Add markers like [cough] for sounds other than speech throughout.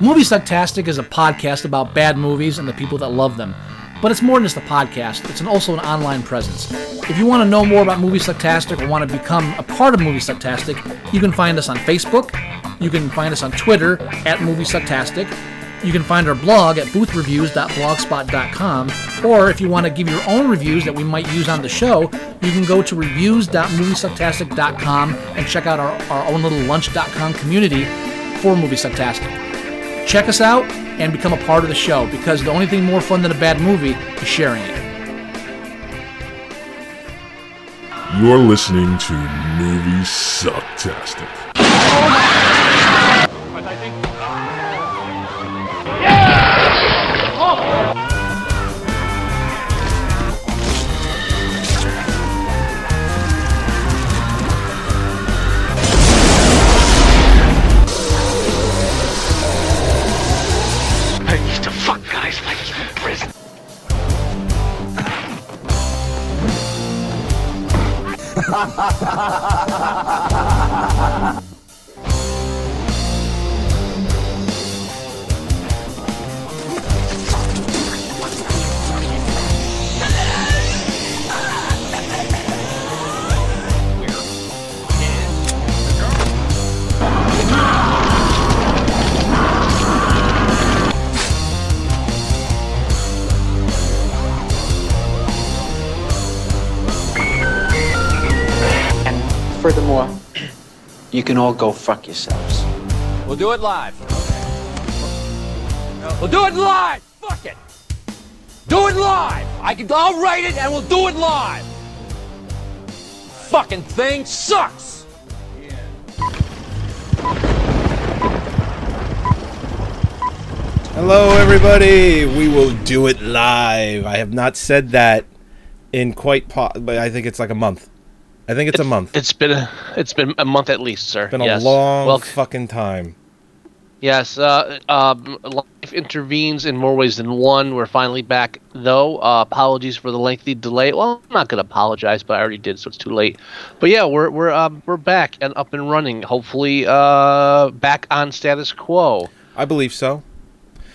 Movie Sucktastic is a podcast about bad movies and the people that love them. But it's more than just a podcast, it's an, also an online presence. If you want to know more about Movie Sucktastic or want to become a part of Movie Sucktastic, you can find us on Facebook, you can find us on Twitter at Movie Sucktastic, you can find our blog at boothreviews.blogspot.com, or if you want to give your own reviews that we might use on the show, you can go to reviews.moviesucktastic.com and check out our, our own little lunch.com community for Movie Sucktastic. Check us out and become a part of the show because the only thing more fun than a bad movie is sharing it. You're listening to Movie Sucktastic. Furthermore, you can all go fuck yourselves. We'll do it live. We'll do it live. Fuck it. Do it live. I can. I'll write it and we'll do it live. Fucking thing sucks. Hello, everybody. We will do it live. I have not said that in quite, po- but I think it's like a month. I think it's, a month. It's been a, it's been a month at least, sir. It's been a long Well, fucking time. yes. Uh, um, life intervenes in more ways than one. We're finally back, though. Uh, apologies for the lengthy delay. Well, I'm not gonna apologize, but I already did, so it's too late. But yeah, we're we're um, we're back and up and running. Hopefully, uh, back on status quo. I believe so.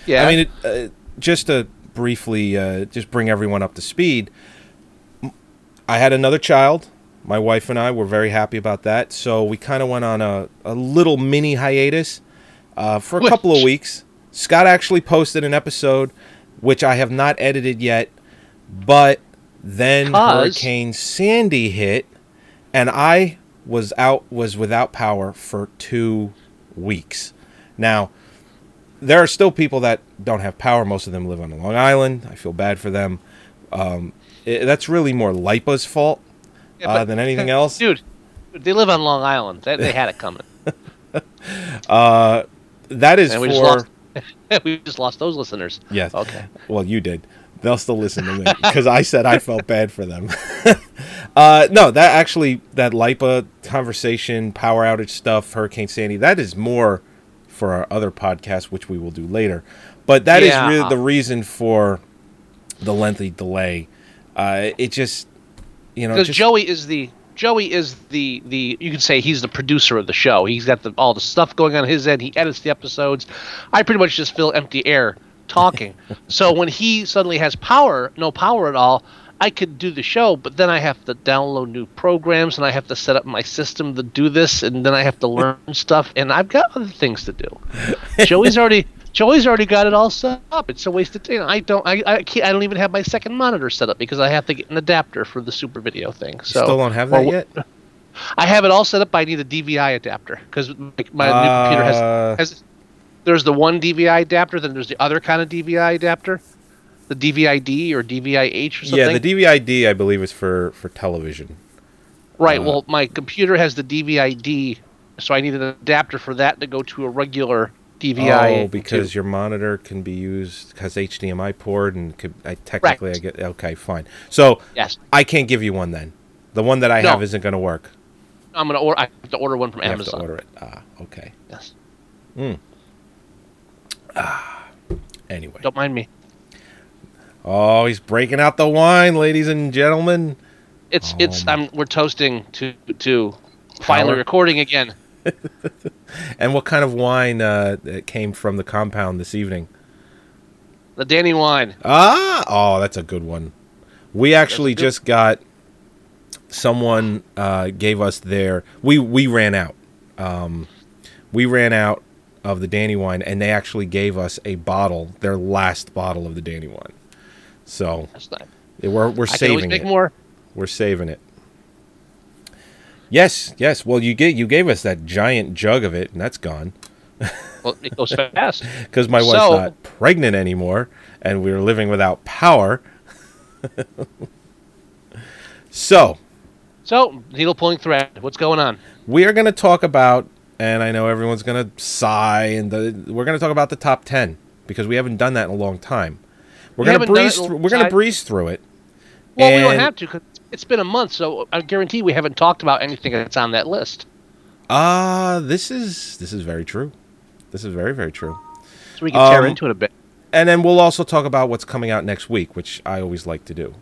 Yeah. I mean, it, uh, just to briefly uh, just bring everyone up to speed. I had another child. My wife and I were very happy about that. So we kind of went on a, a little mini hiatus uh, for a Which- couple of weeks. Scott actually posted an episode, which I have not edited yet, but then Because- Hurricane Sandy hit, and I was out was without power for two weeks. Now, there are still people that don't have power. Most of them live on Long Island. I feel bad for them. Um, i that's really more LIPA's fault Yeah, uh, than anything [laughs] else. dude, they live on Long Island. They, they had it coming. [laughs] Uh, that is And we for just lost. [laughs] we just lost those listeners. yes. Okay. Well, you did. They'll still listen to me because I said I felt bad for them. uh, no, that actually that LIPA conversation, power outage stuff, Hurricane Sandy, that is more for our other podcast, which we will do later. But that is Yeah. really the reason for the lengthy delay. Uh, it just, you know, because just, Joey is the Joey is the the you can say he's the producer of the show. He's got the, all the stuff going on his end. He edits the episodes. I pretty much just fill empty air talking. [laughs] so when he suddenly has power, no power at all, I could do the show, but then I have to download new programs and I have to set up my system to do this, and then I have to learn [laughs] stuff, and I've got other things to do. Joey's [laughs] already. Joey's already got it all set up. It's a waste of time. I don't. I, I can't. I don't even have my second monitor set up because I have to get an adapter for the super video thing. So still don't have that wh- yet. I have it all set up. But I need a DVI adapter because my, my new computer Uh. has, has. There's the one DVI adapter, then there's the other kind of DVI adapter, the DVI-D or DVI-H or something. Yeah, the DVI-D I believe is for for television. Right. Uh, well, my computer has the DVI-D, so I need an adapter for that to go to a regular DVI. oh, because your monitor can be used has HDMI port and could I technically I get okay fine. So yes, I can't give you one then. The one that I No. have isn't going to work. I'm gonna order. I have to order one from You Amazon. have to order it. Ah, okay. Yes. Hmm. Ah. Anyway. Don't mind me. Oh, he's breaking out the wine, ladies and gentlemen. It's Oh it's my- I'm we're toasting to to finally Power? recording again. [laughs] And what kind of wine uh, came from the compound this evening? The Danny wine. Ah, oh, that's a good one. We actually good- just got someone uh, gave us their. We we ran out. Um, we ran out of the Danny wine, and they actually gave us a bottle, their last bottle of the Danny wine. So That's not. we're we're I can always saving make it. more. We're saving it. Yes, yes. Well, you gave you gave us that giant jug of it, and that's gone Well, it goes fast. [laughs] because my wife's So- not pregnant anymore, and we're living without power. [laughs] so So, needle pulling thread. What's going on? we are going to talk about, and I know everyone's going to sigh, and the, we're going to talk about the top ten because we haven't done that in a long time. We're We going to haven't done it breeze. Through, we're going to breeze through it. Well, we don't have to because it's been a month, so I guarantee we haven't talked about anything that's on that list. Ah, this is this is very true. This is very very true. So we can tear Um, into it a bit. And then we'll also talk about what's coming out next week, which I always like to do.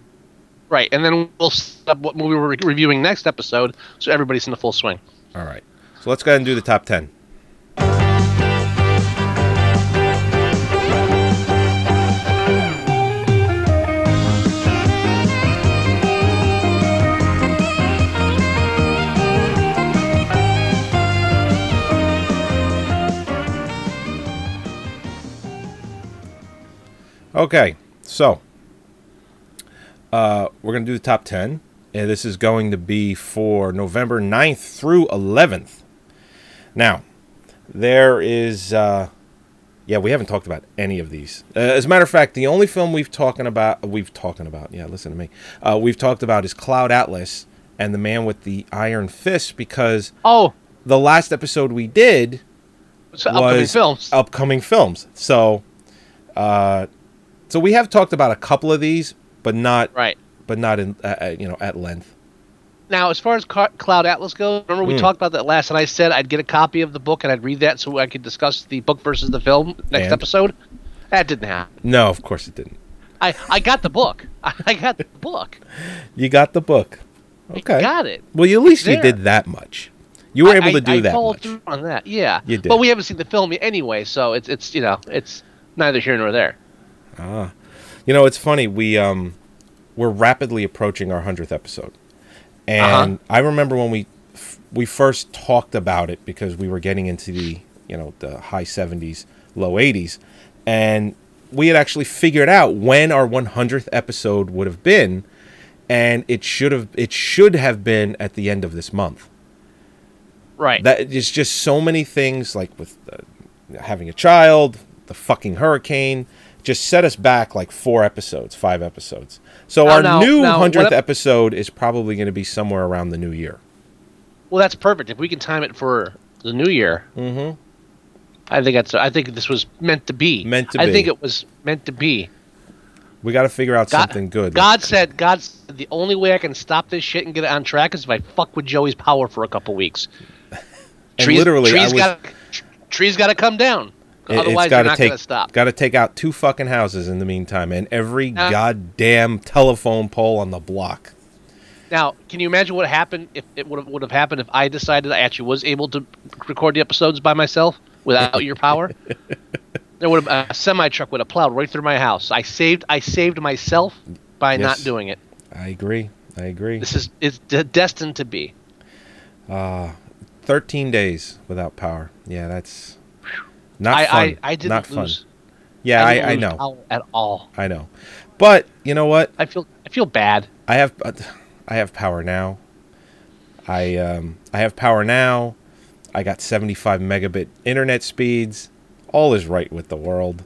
Right, and then we'll set up what movie we're re- reviewing next episode, so everybody's in the full swing. All right. So let's go ahead and do the top 10. Okay, so uh, we're going to do the top 10. And this is going to be for November 9th through 11th. Now, there is, uh, yeah, we haven't talked about any of these. Uh, as a matter of fact, the only film we've talking about, we've talking about, yeah, listen to me, uh, we've talked about is Cloud Atlas and the Man with the Iron Fist because Oh, the last episode we did so upcoming was films. upcoming films. So, uh, so we have talked about a couple of these, but not, right. but not in, uh, uh, you know, at length. Now, as far as Cloud Atlas goes, remember we Hmm. talked about that last, and I said I'd get a copy of the book and I'd read that so I could discuss the book versus the film next And? episode. That didn't happen. No, of course it didn't. I, I got the book. [laughs] I got the book. You got the book. I Okay. got it. Well, you, at least you did that much. You were I- able to do I that followed much. through on that. Yeah, You did. But we haven't seen the film anyway, so it's it's you know it's neither here nor there. You know, it's funny. We um, we're rapidly approaching our hundredth episode, Uh-huh. and I remember when we f- we first talked about it because we were getting into the you know the high seventies, low eighties, and we had actually figured out when our one hundredth episode would have been, and it should have it should have been at the end of this month. Right. That is just so many things like with uh, having a child the fucking hurricane just set us back like four episodes five episodes so Now- our new 100th what episode is probably going to be somewhere around the new year well, that's perfect. If we can time it for the new year, mm-hmm. I think that's. I think this was meant to be. Meant to I be. think it was meant to be. we got to figure out God, something good God said, God said, the only way I can stop this shit and get it on track is if I fuck with Joey's power for a couple weeks. [laughs] And literally, I trees was- got trees got to come down. It- Otherwise, gotta not take to stop. got to take out two fucking houses in the meantime and every Now- goddamn telephone pole on the block Now, can you imagine what happened if it would have would have happened if I decided I actually was able to record the episodes by myself without your power? [laughs] There would have a semi truck would have plowed right through my house. I saved I saved myself by Yes. not doing it. i agree i agree This is it's de- destined to be. Uh, 13 days without power yeah that's not I, fun I I didn't not fun yeah i, I lose know at all. I know. But you know what? I feel I feel bad. I have uh, I have power now. I um I have power now. I got 75 megabit internet speeds. All is right with the world.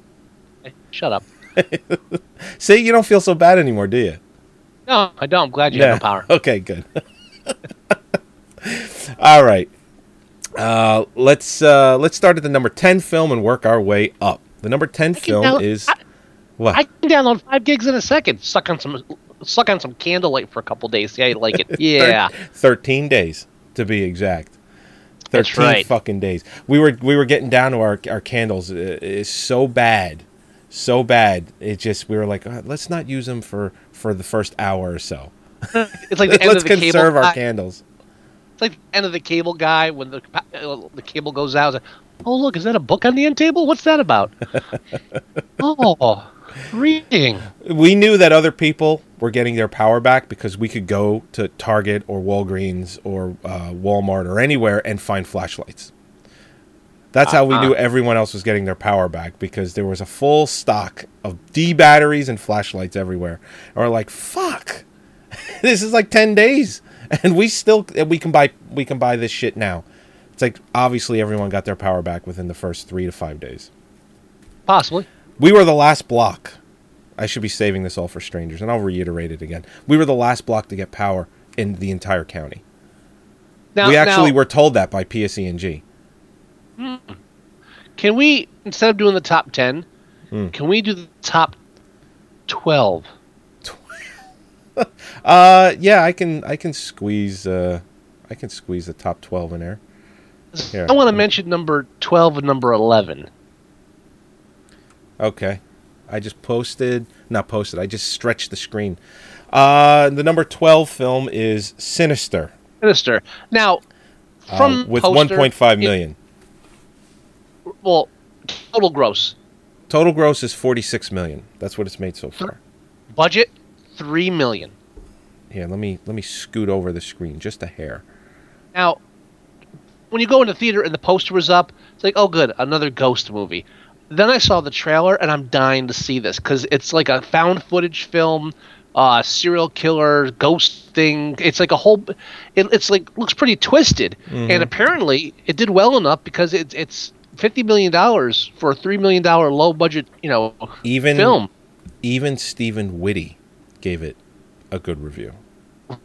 Hey, Shut up. [laughs] See, you don't feel so bad anymore, do you? No, I don't. I'm glad you have no power. [laughs] Okay, good. [laughs] All right. Uh, let's uh, let's start at the number 10 film and work our way up. The number 10 film down- is I- what? I can download five gigs in a second. Suck on some suck on some candlelight for a couple days. See how you like it. [laughs] Yeah. 13 days to be exact. 13 That's right. fucking days. We were we were getting down to our our candles. It- It's so bad. So bad. It just we were like, "Uh, let's not use them for for the first hour or so. [laughs] It's like [laughs] let's conserve our I- candles. Like the end of the cable guy when the uh, the cable goes out. Like, oh look, is that a book on the end table? What's that about? [laughs] oh, reading. we knew that other people were getting their power back because we could go to Target or Walgreens or uh, Walmart or anywhere and find flashlights. That's how we knew everyone else was getting their power back because there was a full stock of D batteries and flashlights everywhere. And we're like, "Fuck, [laughs] this is like ten days, [laughs] and we still we can buy we can buy this shit now." It's like obviously everyone got their power back within the first three to five days. Possibly. We were the last block. I should be saving this all for strangers, and I'll reiterate it again. We were the last block to get power in the entire county. Now, we actually now, were told that by PSE&G. Can we instead of doing the top ten, Hmm. can we do the top twelve? [laughs] Uh, yeah, I can I can squeeze uh, I can squeeze the top twelve in there. Here. I want to mention number twelve and number eleven. Okay, I just posted, not posted. I just stretched the screen. Uh, the number twelve film is Sinister, Sinister. Now, uh, from with one point five it- well, total gross Total gross is forty six million. That's what it's made so far. budget three million. Here, let me let me scoot over the screen just a hair. Now, when you go into theater and the poster was up, it's like, oh, good, another ghost movie. Then I saw the trailer and I'm dying to see this because it's like a found footage film, uh, serial killer, ghost thing. It's like a whole. It, it's like looks pretty twisted, and apparently it did well enough because it's it's fifty million dollars for a three million dollar low budget, you know, Even film. even Stephen Whitty gave it a good review.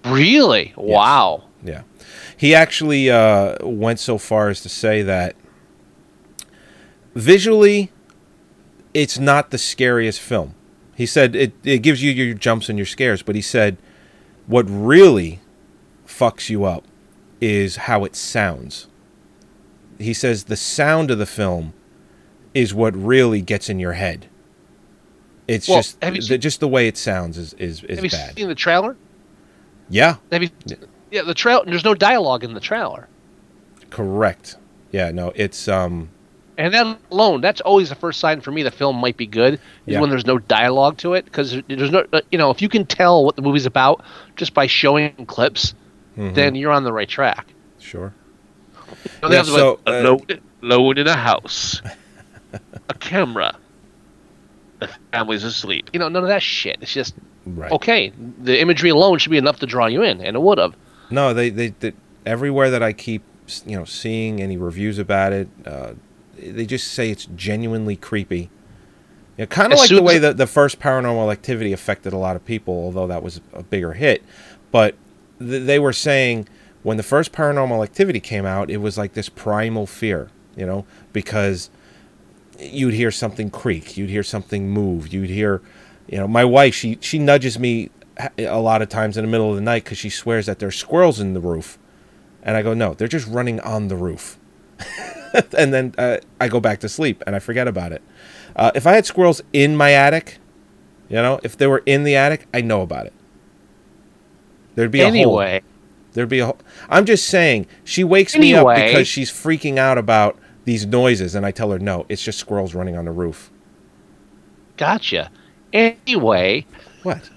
Really? Wow. Yeah. He actually uh, went so far as to say that visually, it's not the scariest film. He said it, it gives you your jumps and your scares, but he said what really fucks you up is how it sounds. He says the sound of the film is what really gets in your head. It's Well, just have you the, seen- just the way it sounds is is, is Have you bad. seen the trailer? Yeah, Have you? Yeah, the trail. There's no dialogue in the trailer. correct. Yeah, no, it's um And that alone, that's always the first sign for me the film might be good is Yeah. when there's no dialogue to it. Because there's no, uh, you know, if you can tell what the movie's about just by showing clips, Mm-hmm. then you're on the right track. sure. You know, Yeah, the other one, so, uh, alone, alone in a house, [laughs] a camera, the family's asleep. You know, none of that shit. It's just Right. okay. The imagery alone should be enough to draw you in, and it would have. No, they, they, they everywhere that I keep you know seeing any reviews about it, uh, they just say it's genuinely creepy. Yeah, kind of like the way that the first Paranormal Activity affected a lot of people, although that was a bigger hit. But th- they were saying when the first Paranormal Activity came out, it was like this primal fear, you know, because you'd hear something creak, you'd hear something move, you'd hear, you know, my wife she she nudges me a lot of times in the middle of the night because she swears that there's squirrels in the roof, and I go no, they're just running on the roof, [laughs] and then uh, I go back to sleep and I forget about it. Uh, if I had squirrels in my attic, you know, if they were in the attic, I know about it. There'd be a hole. anyway, There'd be a. Ho- I'm just saying. She wakes me up because she's freaking out about these noises, and I tell her no, it's just squirrels running on the roof. gotcha. Anyway, What?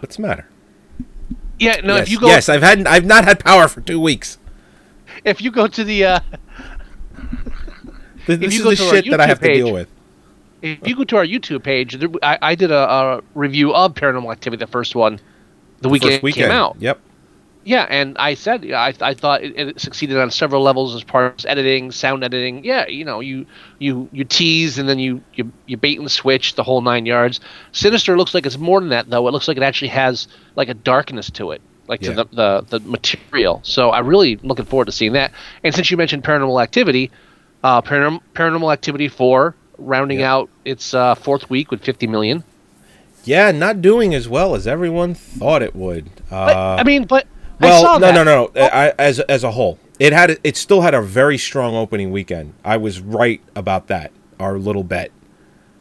What's the matter? yeah. No, yes, if you go, yes, I've had I've not had power for two weeks. if you go to the, uh, Th- This you is the to shit that I have to page- deal with. if you go to our YouTube page, there, I, I did a, a review of Paranormal Activity, the first one, the weekend, First it weekend. came out. Yep. Yeah, and I said yeah, I, I thought it, it succeeded on several levels as far as editing, sound editing. Yeah, you know, you you you tease and then you you, you bait and switch the whole nine yards. Sinister looks like it's more than that though. It looks like it actually has like a darkness to it, like Yeah. to the, the the material. So I'm really looking forward to seeing that. And since you mentioned Paranormal Activity, uh, Paranormal, Paranormal Activity four rounding Yeah. out its uh, fourth week with 50 million. Yeah, not doing as well as everyone thought it would. But, Uh, I mean, but well, no, no, no, no. I, as as a whole, it had it still had a very strong opening weekend. I was right about that. Our little bet.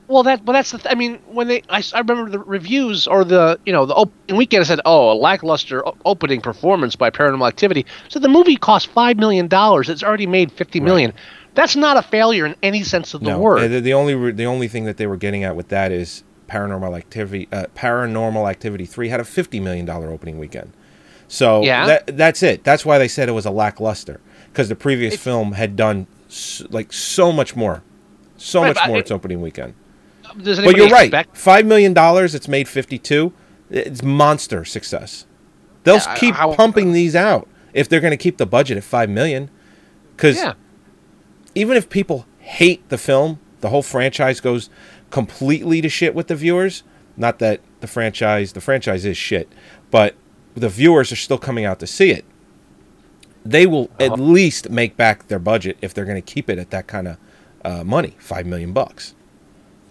Well, that but that's the. Th- I mean, when they, I, I remember the reviews or the you know the opening weekend said, oh, a lackluster opening performance by Paranormal Activity. So the movie cost five million dollars. It's already made fifty million. That's not a failure in any sense of the no, word. The, the only re- the only thing that they were getting at with that is Paranormal Activity. Uh, Paranormal Activity Three had a fifty million dollar opening weekend. So Yeah? that that's it. That's why they said it was a lackluster because the previous film had done s- like so much more, so Right, much more I- its opening weekend. But you're right. Five million dollars. It's made fifty-two. It's monster success. They'll Yeah, keep how- pumping these out if they're going to keep the budget at five million. Because Yeah. even if people hate the film, the whole franchise goes completely to shit with the viewers. Not that the franchise, the franchise is shit, but the viewers are still coming out to see it. They will Uh-huh. at least make back their budget if they're going to keep it at that kind of uh, money, five million bucks.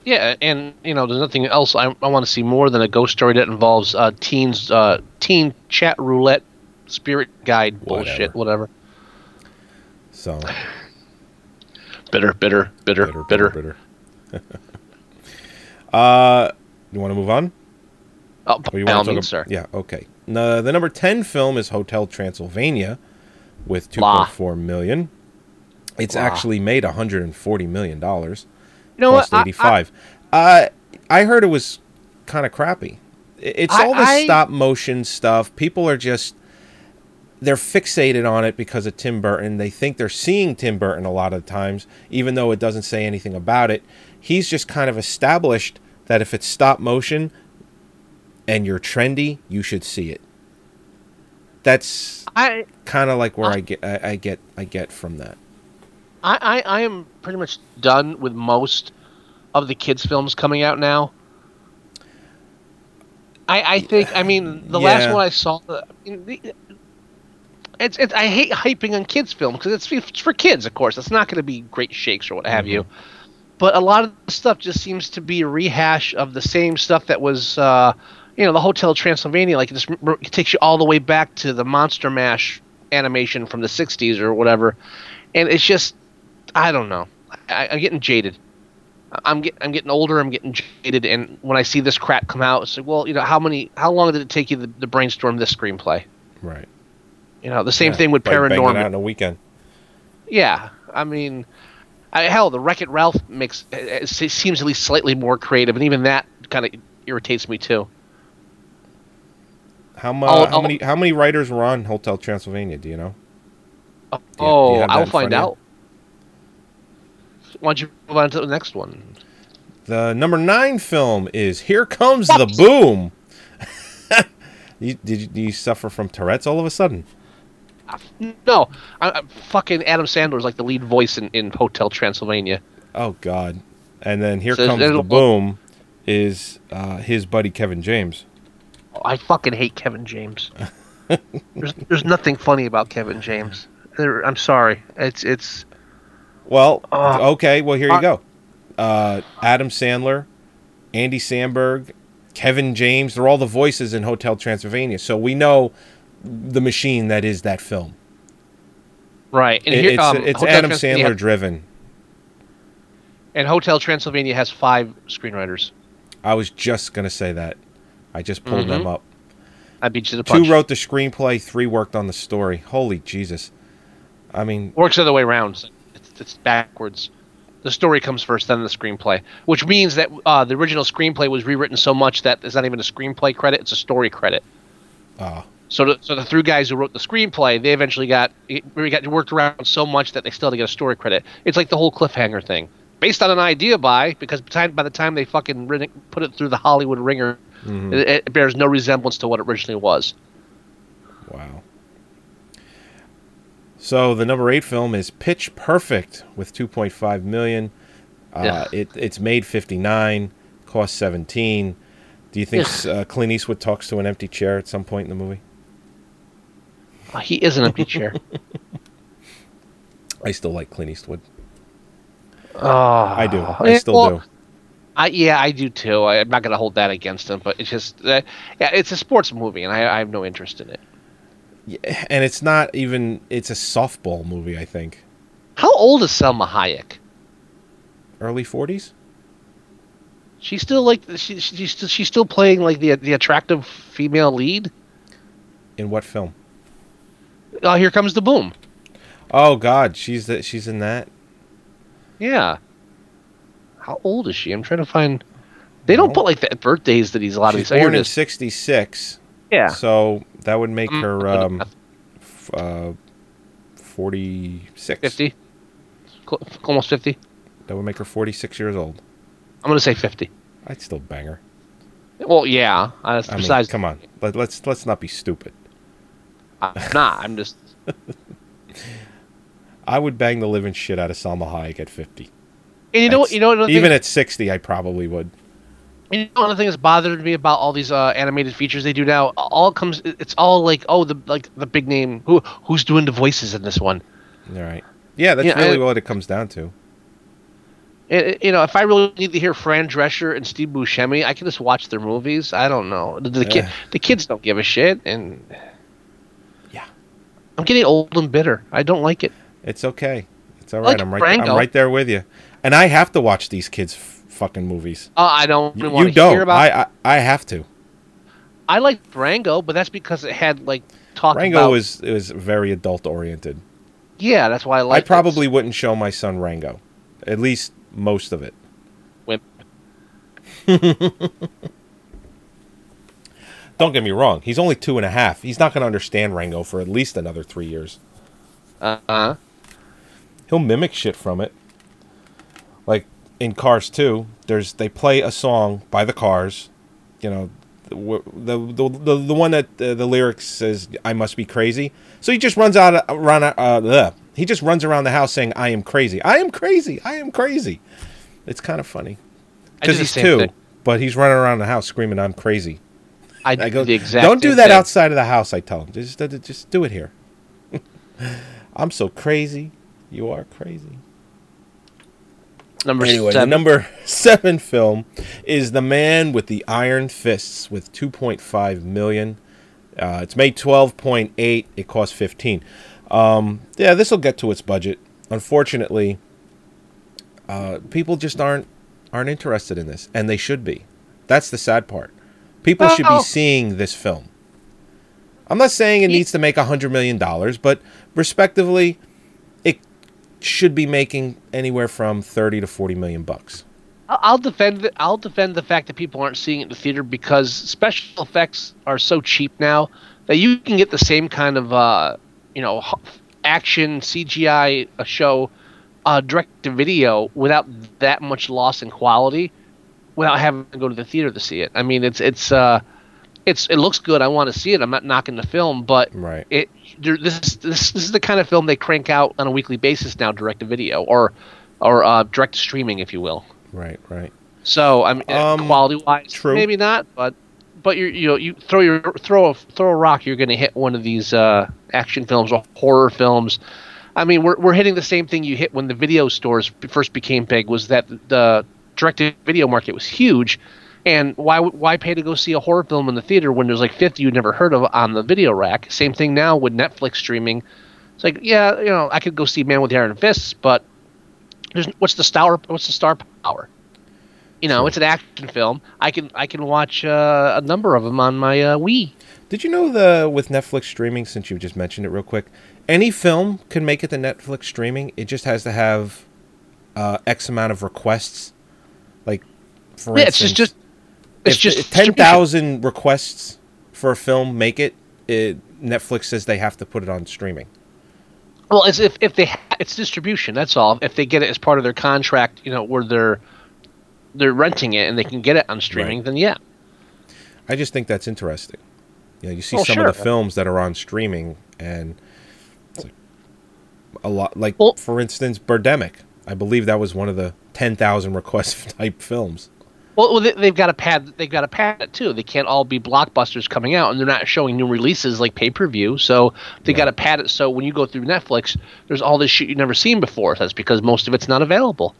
Yeah, and you know, there's nothing else I, I want to see more than a ghost story that involves uh, teens, uh, teen chat roulette, spirit guide bullshit, whatever. So [laughs] Bitter, bitter, bitter, bitter, bitter. bitter. bitter. [laughs] uh, you want to move on? Oh, by all means, sir. Yeah, okay. No, the number 10 film is Hotel Transylvania with 2.4 million. It's Blah. actually made 140 million dollars. You know what? I- 85. uh I heard it was kind of crappy. It's I- all this I- stop motion stuff. People are just they're fixated on it because of Tim Burton. They think they're seeing Tim Burton a lot of times, even though it doesn't say anything about it. He's just kind of established that if it's stop motion and you're trendy, you should see it. That's I, kind of like where I get I, I get I get from that. I, I, I am pretty much done with most of the kids' films coming out now. I, I think. I mean, the last one I saw. I It's, it's. I hate hyping on kids' films because it's, it's for kids, of course. It's not going to be great shakes or what have you. But a lot of the stuff just seems to be a rehash of the same stuff that was, uh, you know, the Hotel Transylvania. Like it just it takes you all the way back to the Monster Mash animation from the '60s or whatever, and it's just, I don't know. I, I'm getting jaded. I'm get, I'm getting older. I'm getting jaded, and when I see this crap come out, it's like, well, you know, how many, how long did it take you to, to brainstorm this screenplay? Right. You know, the same Yeah, thing with bang it out in a weekend. Yeah, I mean, I, hell, the Wreck It Ralph makes it, it seems at least slightly more creative, and even that kind of irritates me too. How, mu- I'll- how I'll- many how many writers were on Hotel Transylvania? Do you know? do you oh, have that I'll find out. Why don't you move on to the next one? The number nine film is Here Comes the Boom. [laughs] you, did you, do you suffer from Tourette's all of a sudden? No, I, I, fucking Adam Sandler's like the lead voice in, in Hotel Transylvania. Oh God! And then Here So Comes the Boom is uh, his buddy Kevin James. I fucking hate Kevin James. [laughs] there's there's nothing funny about Kevin James. There, I'm sorry. It's it's Well, Uh, okay. Well, here you uh, go. Uh, Adam Sandler, Andy Samberg, Kevin James. They're all the voices in Hotel Transylvania, so we know the machine that is that film. right. And It- here, it's um, it's Hotel Adam Sandler driven. And Hotel Transylvania has five screenwriters. I was just gonna say that. I just pulled them up. I beat you to the punch. Two wrote the screenplay, three worked on the story. Holy Jesus! I mean, Works the other way around. It's, it's backwards. The story comes first, then the screenplay. Which means that uh, the original screenplay was rewritten so much that it's not even a screenplay credit; it's a story credit. ah, So, the, so the three guys who wrote the screenplay, they eventually got we got worked around so much that they still had to get a story credit. It's like the whole cliffhanger thing, based on an idea by because by the time, by the time they fucking put it through the Hollywood wringer, it, it bears no resemblance to what it originally was. wow. So the number eight film is Pitch Perfect with 2.5 million. Uh, Yeah. it it's made 59, cost 17. Do you think uh, Clint Eastwood talks to an empty chair at some point in the movie? He is an empty chair. [laughs] I still like Clint Eastwood. Oh, I do. I eh, still well, do. I, yeah, I do too. I, I'm not going to hold that against him, but it's just, uh, yeah, it's a sports movie, and I, I have no interest in it. Yeah, And it's not even. It's a softball movie. I think How old is Salma Hayek? early 40s. She's still like she, she's still, she's still playing like the the attractive female lead. In what film? Oh, here comes the boom. Oh God, she's the, she's in that. Yeah. How old is she? I'm trying to find. They don't No. put like the birthdays that he's allowed to She's born in '66, Yeah. so that would make Mm, her um, f- uh, 46. 50. Cl- Almost 50. That would make her 46 years old. I'm gonna say 50. I'd still bang her. Well, yeah. Uh, I mean, besides, come on, Let, let's let's not be stupid. I'm not. I'm just. [laughs] I would bang the living shit out of Salma Hayek at 50. And you know what? That's- You know what? Even at 60, I probably would. You know, one of the things that's bothered me about all these uh, animated features they do now, all comes, it's all like, oh, the like the big name, who who's doing the voices in this one? All right. Yeah, that's really I- what it comes down to. It, you know, if I really need to hear Fran Drescher and Steve Buscemi, I can just watch their movies. I don't know. The, the, kid, Yeah. the kids don't give a shit, and Yeah. I'm getting old and bitter. I don't like it. It's okay. It's all right. Like. I'm right. I'm right there with you. And I have to watch these kids' f- fucking movies. Uh, I don't You, you don't. about. I, I I have to. I like Rango, but that's because it had like talk Rango about. was was very adult oriented. yeah, that's why I like. I probably wouldn't show my son Rango, at least most of it. Wimp. [laughs] Don't get me wrong. He's only two and a half. He's not going to understand Rango for at least another three years. Uh huh. He'll mimic shit from it. Like in Cars 2, there's they play a song by the Cars. You know, the the the, the, the one that uh, the lyrics says "I must be crazy." So he just runs out around. Uh, ugh. he just runs around the house saying "I am crazy, I am crazy, I am crazy." It's kind of funny because the he's two, thing. but he's running around the house screaming "I'm crazy." I, I go, the exact. "Don't do that thing. outside of the house." I tell him, "Just, just- just do it here." [laughs] I'm so crazy. You are crazy. Number Anyway, the seven. number [laughs] seven film is The Man with the Iron Fists with 2.5 million. Uh, it's made 12.8. It cost 15. Um, yeah, this will get to its budget. Unfortunately, uh, people just aren't aren't interested in this, and they should be. That's the sad part. People should be seeing this film. I'm not saying it needs to make a hundred million dollars, but respectively, should be making anywhere from thirty to forty million bucks. I'll defend the, I'll defend the fact that people aren't seeing it in the theater because special effects are so cheap now that you can get the same kind of uh, you know action CGI show uh, direct to video without that much loss in quality without having to go to the theater to see it. I mean, it's it's uh, it's it looks good. I want to see it. I'm not knocking the film, but Right. it this is this this is the kind of film they crank out on a weekly basis now, direct to video or or uh, direct streaming, if you will. Right, right. So I mean, Um, quality wise, true. maybe not, but but you you know you throw your throw a throw a rock, you're going to hit one of these uh, action films or horror films. I mean, we're we're hitting the same thing you hit when the video stores first became big. Was that the direct to video market was huge, and why why pay to go see a horror film in the theater when there's like 50 you'd never heard of on the video rack? Same thing now with Netflix streaming. It's like yeah, you know, I could go see Man with the Iron Fists, but there's what's the star what's the star power? You know, it's an action film. I can I can watch uh, a number of them on my uh, Wii. Did you know the with Netflix streaming? Since you just mentioned it real quick, any film can make it to Netflix streaming. It just has to have uh, X amount of requests. Like, for Yeah, it's instance, just just it's if just ten distribution. requests for a film make it, it. Netflix says they have to put it on streaming. Well, it's if if they ha- it's distribution. That's all. If they get it as part of their contract, you know, where they're they're renting it and they can get it on streaming, Right. then yeah. I just think that's interesting. You know, you see Oh, some sure. of the films that are on streaming, and it's like a lot. Like, Well- for instance, Birdemic. I believe that was one of the ten thousand request [laughs] type films. Well, well they, they've got to pad. They've got to pad it too. They can't all be blockbusters coming out, and they're not showing new releases like pay per view. So they got to pad it. So when you go through Netflix, there's all this shit you've never seen before. That's because most of it's not available.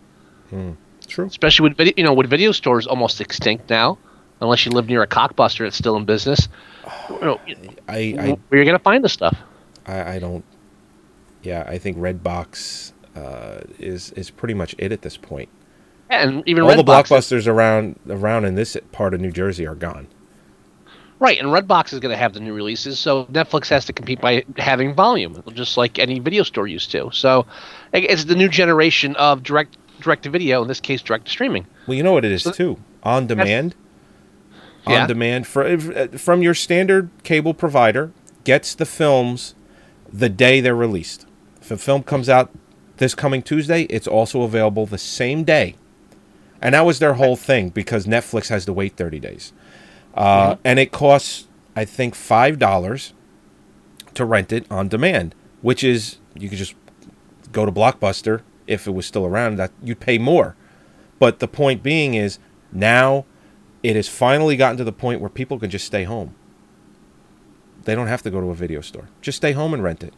True. Especially with video, you know, with video stores almost extinct now, unless you live near a cockbuster that's still in business. You know, [sighs] I, where you're gonna find the stuff? I, I, I don't. Yeah, I think Redbox uh, is is pretty much it at this point. And even All the Redbox is- blockbusters around around in this part of New Jersey are gone. Right, and Redbox is going to have the new releases, so Netflix has to compete by having volume, just like any video store used to. So it's the new generation of direct direct to video, in this case, direct to streaming. Well, you know what it is too. On demand. Yeah. On demand for, uh, from your standard cable provider gets the films the day they're released. If a film comes out this coming Tuesday, it's also available the same day. And that was their whole thing because Netflix has to wait 30 days. Uh, And it costs, I think, $5 to rent it on demand, which is, you could just go to Blockbuster if it was still around, that you'd pay more. But the point being is now it has finally gotten to the point where people can just stay home. They don't have to go to a video store. Just stay home and rent it.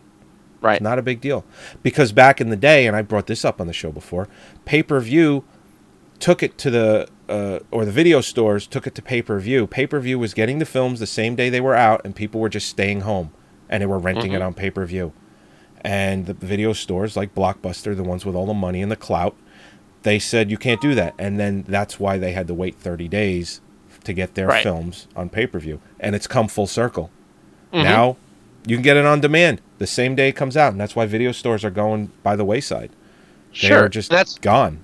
Right. Not a big deal. Because back in the day, and I brought this up on the show before, pay per view took it to the, uh, or the video stores took it to pay per view. Pay per view was getting the films the same day they were out, and people were just staying home and they were renting it on pay per view. And the video stores like Blockbuster, the ones with all the money and the clout, they said you can't do that. And then that's why they had to wait 30 days to get their Right. films on pay per view. And it's come full circle. Now you can get it on demand the same day it comes out. And that's why video stores are going by the wayside. Sure, They're just that's gone.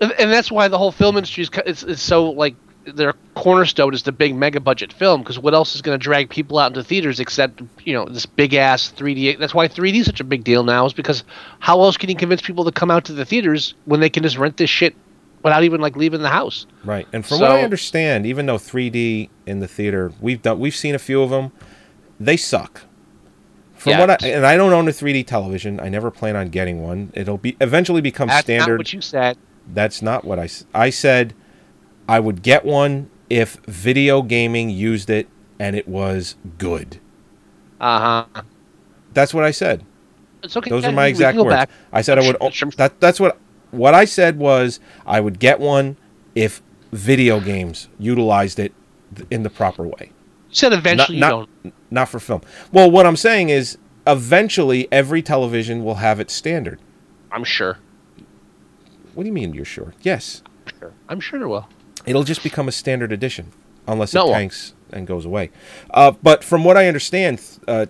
And that's why the whole film industry is, is, is so like their cornerstone is the big mega budget film because what else is going to drag people out into theaters except you know this big ass 3D. That's why 3D is such a big deal now is because how else can you convince people to come out to the theaters when they can just rent this shit without even like leaving the house? Right. And from what I understand, even though 3D in the theater, we've done we've seen a few of them, they suck. From Yeah. what I and I don't own a 3D television. I never plan on getting one. It'll be eventually become That's standard. not what you said. That's not what I said I would get one if video gaming used it and it was good. Uh huh. That's what I said. It's okay. Those are my exact words. back. I said I would. That that's what what I said was I would get one if video games utilized it in the proper way. You said eventually not, you don't. not for film. Well, what I'm saying is eventually every television will have its standard. I'm sure. What do you mean you're sure? Yes. Sure. I'm sure it will. It'll just become a standard edition unless it tanks and goes away. Uh, but from what I understand, uh,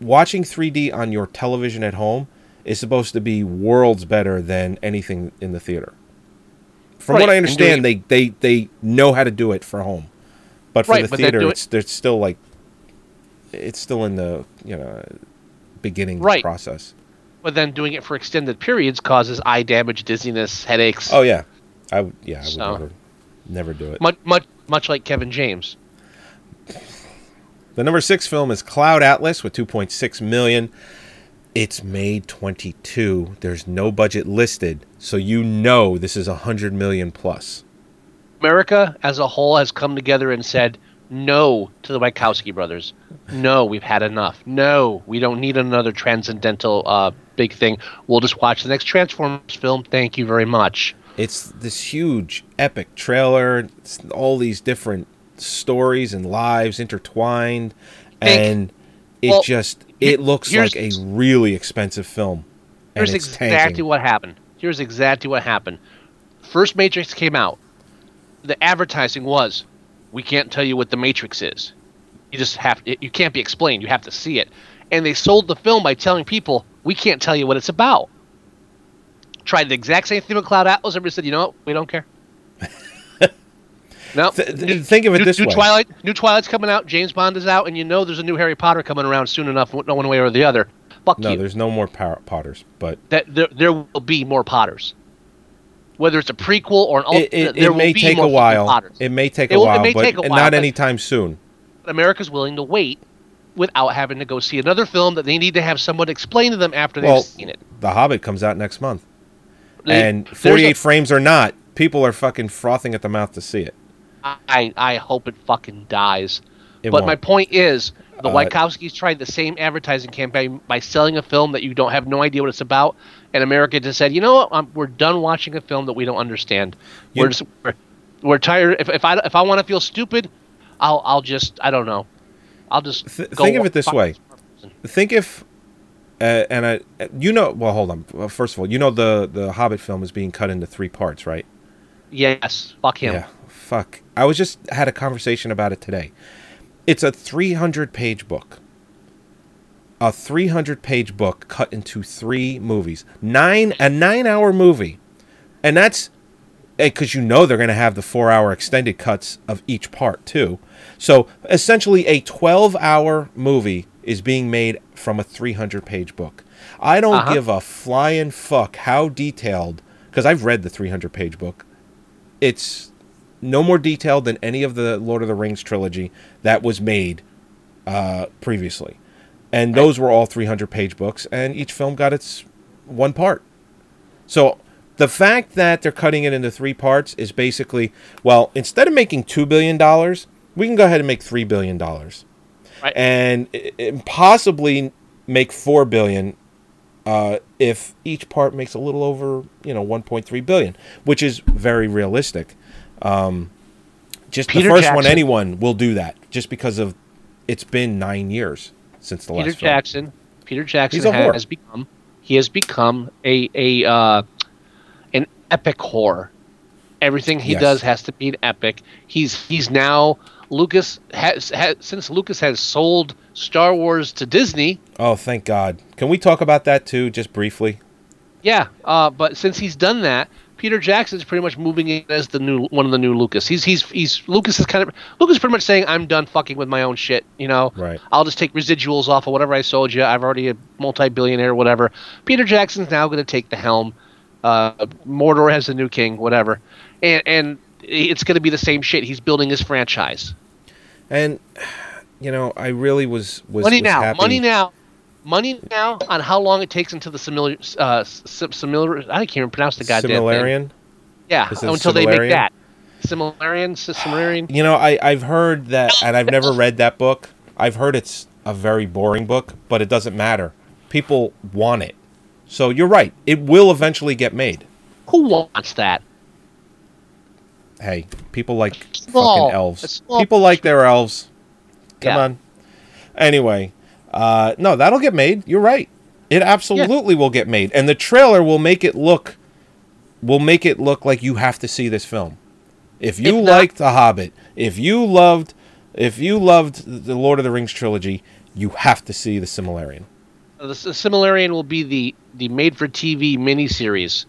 watching 3D on your television at home is supposed to be worlds better than anything in the theater. From Right, what I understand, they, they, they know how to do it for home, but for Right, the but theater, do it- it's still like it's still in the you know beginning Right. process. But then doing it for extended periods causes eye damage, dizziness, headaches. Oh yeah, I yeah I would So- never never do it. much much much like Kevin James. The number six film is Cloud Atlas with 2.6 million. It's made 22. There's no budget listed, so you know this is a 100 million plus. America as a whole has come together and said no to the Wachowski brothers. No, we've had enough. No, we don't need another transcendental uh, big thing. We'll just watch the next Transformers film. Thank you very much. It's this huge, epic trailer. It's all these different stories and lives intertwined, Think- and it well, just it looks like a really expensive film. And Here's exactly tanking. what happened. Here's exactly what happened. First Matrix came out. The advertising was, "We can't tell you what the Matrix is. You just have to, you can't be explained. You have to see it." And they sold the film by telling people, "We can't tell you what it's about." Tried the exact same thing with Cloud Atlas. Everybody said, "You know what? We don't care." [laughs] no. Th- th- think of it new, this new way. Twilight, new Twilight's coming out. James Bond is out, and you know there's a new Harry Potter coming around soon enough. No one way or the other. Fuck No, you there's no more Power- Potters, but that there, there will be more Potters. Whether it's a prequel or an alt, it, it, there it may take a while. Potters. It may take It a while, may but take a while, not anytime soon. America's willing to wait without having to go see another film that they need to have someone explain to them after they've seen it. The Hobbit comes out next month, They- and 48 a- frames or not, people are fucking frothing at the mouth to see it. I I hope it fucking dies. It but won't. my point is, the Uh, Wachowskis tried the same advertising campaign by selling a film that you don't have no idea what it's about, and America just said, you know what, um we're done watching a film that we don't understand. You- we're just we're, we're tired. If, if I if I want to feel stupid, I'll I'll just I don't know, I'll just Th- think of it this way. Think if, uh, and I, you know, well, hold on. Well, First of all, you know the the Hobbit film is being cut into three parts, right? Yes, fuck him. Yeah, fuck. I was just had a conversation about it today. It's a 300 page book. A 300 page book cut into three movies. Nine a 9 hour movie. And that's because you know they're going to have the 4 hour extended cuts of each part too. So, essentially a 12 hour movie is being made from a 300 page book. I don't Uh-huh. give a flying fuck how detailed because I've read the 300 page book it's no more detailed than any of the Lord of the Rings trilogy that was made uh, previously. And those were all 300 page books, and each film got its one part. So the fact that they're cutting it into three parts is basically well, instead of making $2 billion, we can go ahead and make $3 billion. Right. And i- possibly make 4 billion uh, if each part makes a little over you know 1.3 billion, which is very realistic. Um, just Peter the first one, anyone will do that, just because of it's been nine years since the Peter last film. Peter Jackson. Peter Jackson He's a whore. has become he has become a a uh, epic whore. Everything he Yes. does has to be an epic. He's he's now Lucas has, has since Lucas has sold Star Wars to Disney. Oh, thank God! Can we talk about that too, just briefly? Yeah, uh, but since he's done that, Peter Jackson's pretty much moving in as the new one of the new Lucas. He's he's he's Lucas is kind of Lucas is pretty much saying I'm done fucking with my own shit. You know, Right. I'll just take residuals off of whatever I sold you. I've already a multi-billionaire, whatever. Peter Jackson's now going to take the helm. Uh, Mordor has a new king, whatever, and and it's going to be the same shit. He's building his franchise. And you know, I really was was money was now, happy. money now, money now on how long it takes until the similar, uh, similar. I can't even pronounce the goddamn thing. Similarian. Yeah, Is it until they make that. Similarian, Similarian. You know, I I've heard that, and I've never read that book. I've heard it's a very boring book, but it doesn't matter. People want it, so you're right. It will eventually get made. Who wants that? hey, people like Small. fucking elves. People like their elves. Come Yeah. on. Anyway, uh, no, that'll get made. You're right. It absolutely will get made, and the trailer will make it look will make it look like you have to see this film. If you If not- liked The Hobbit, if you loved, if you loved the Lord of the Rings trilogy, you have to see the Similarian. The, Similarian will be the the made-for-TV miniseries.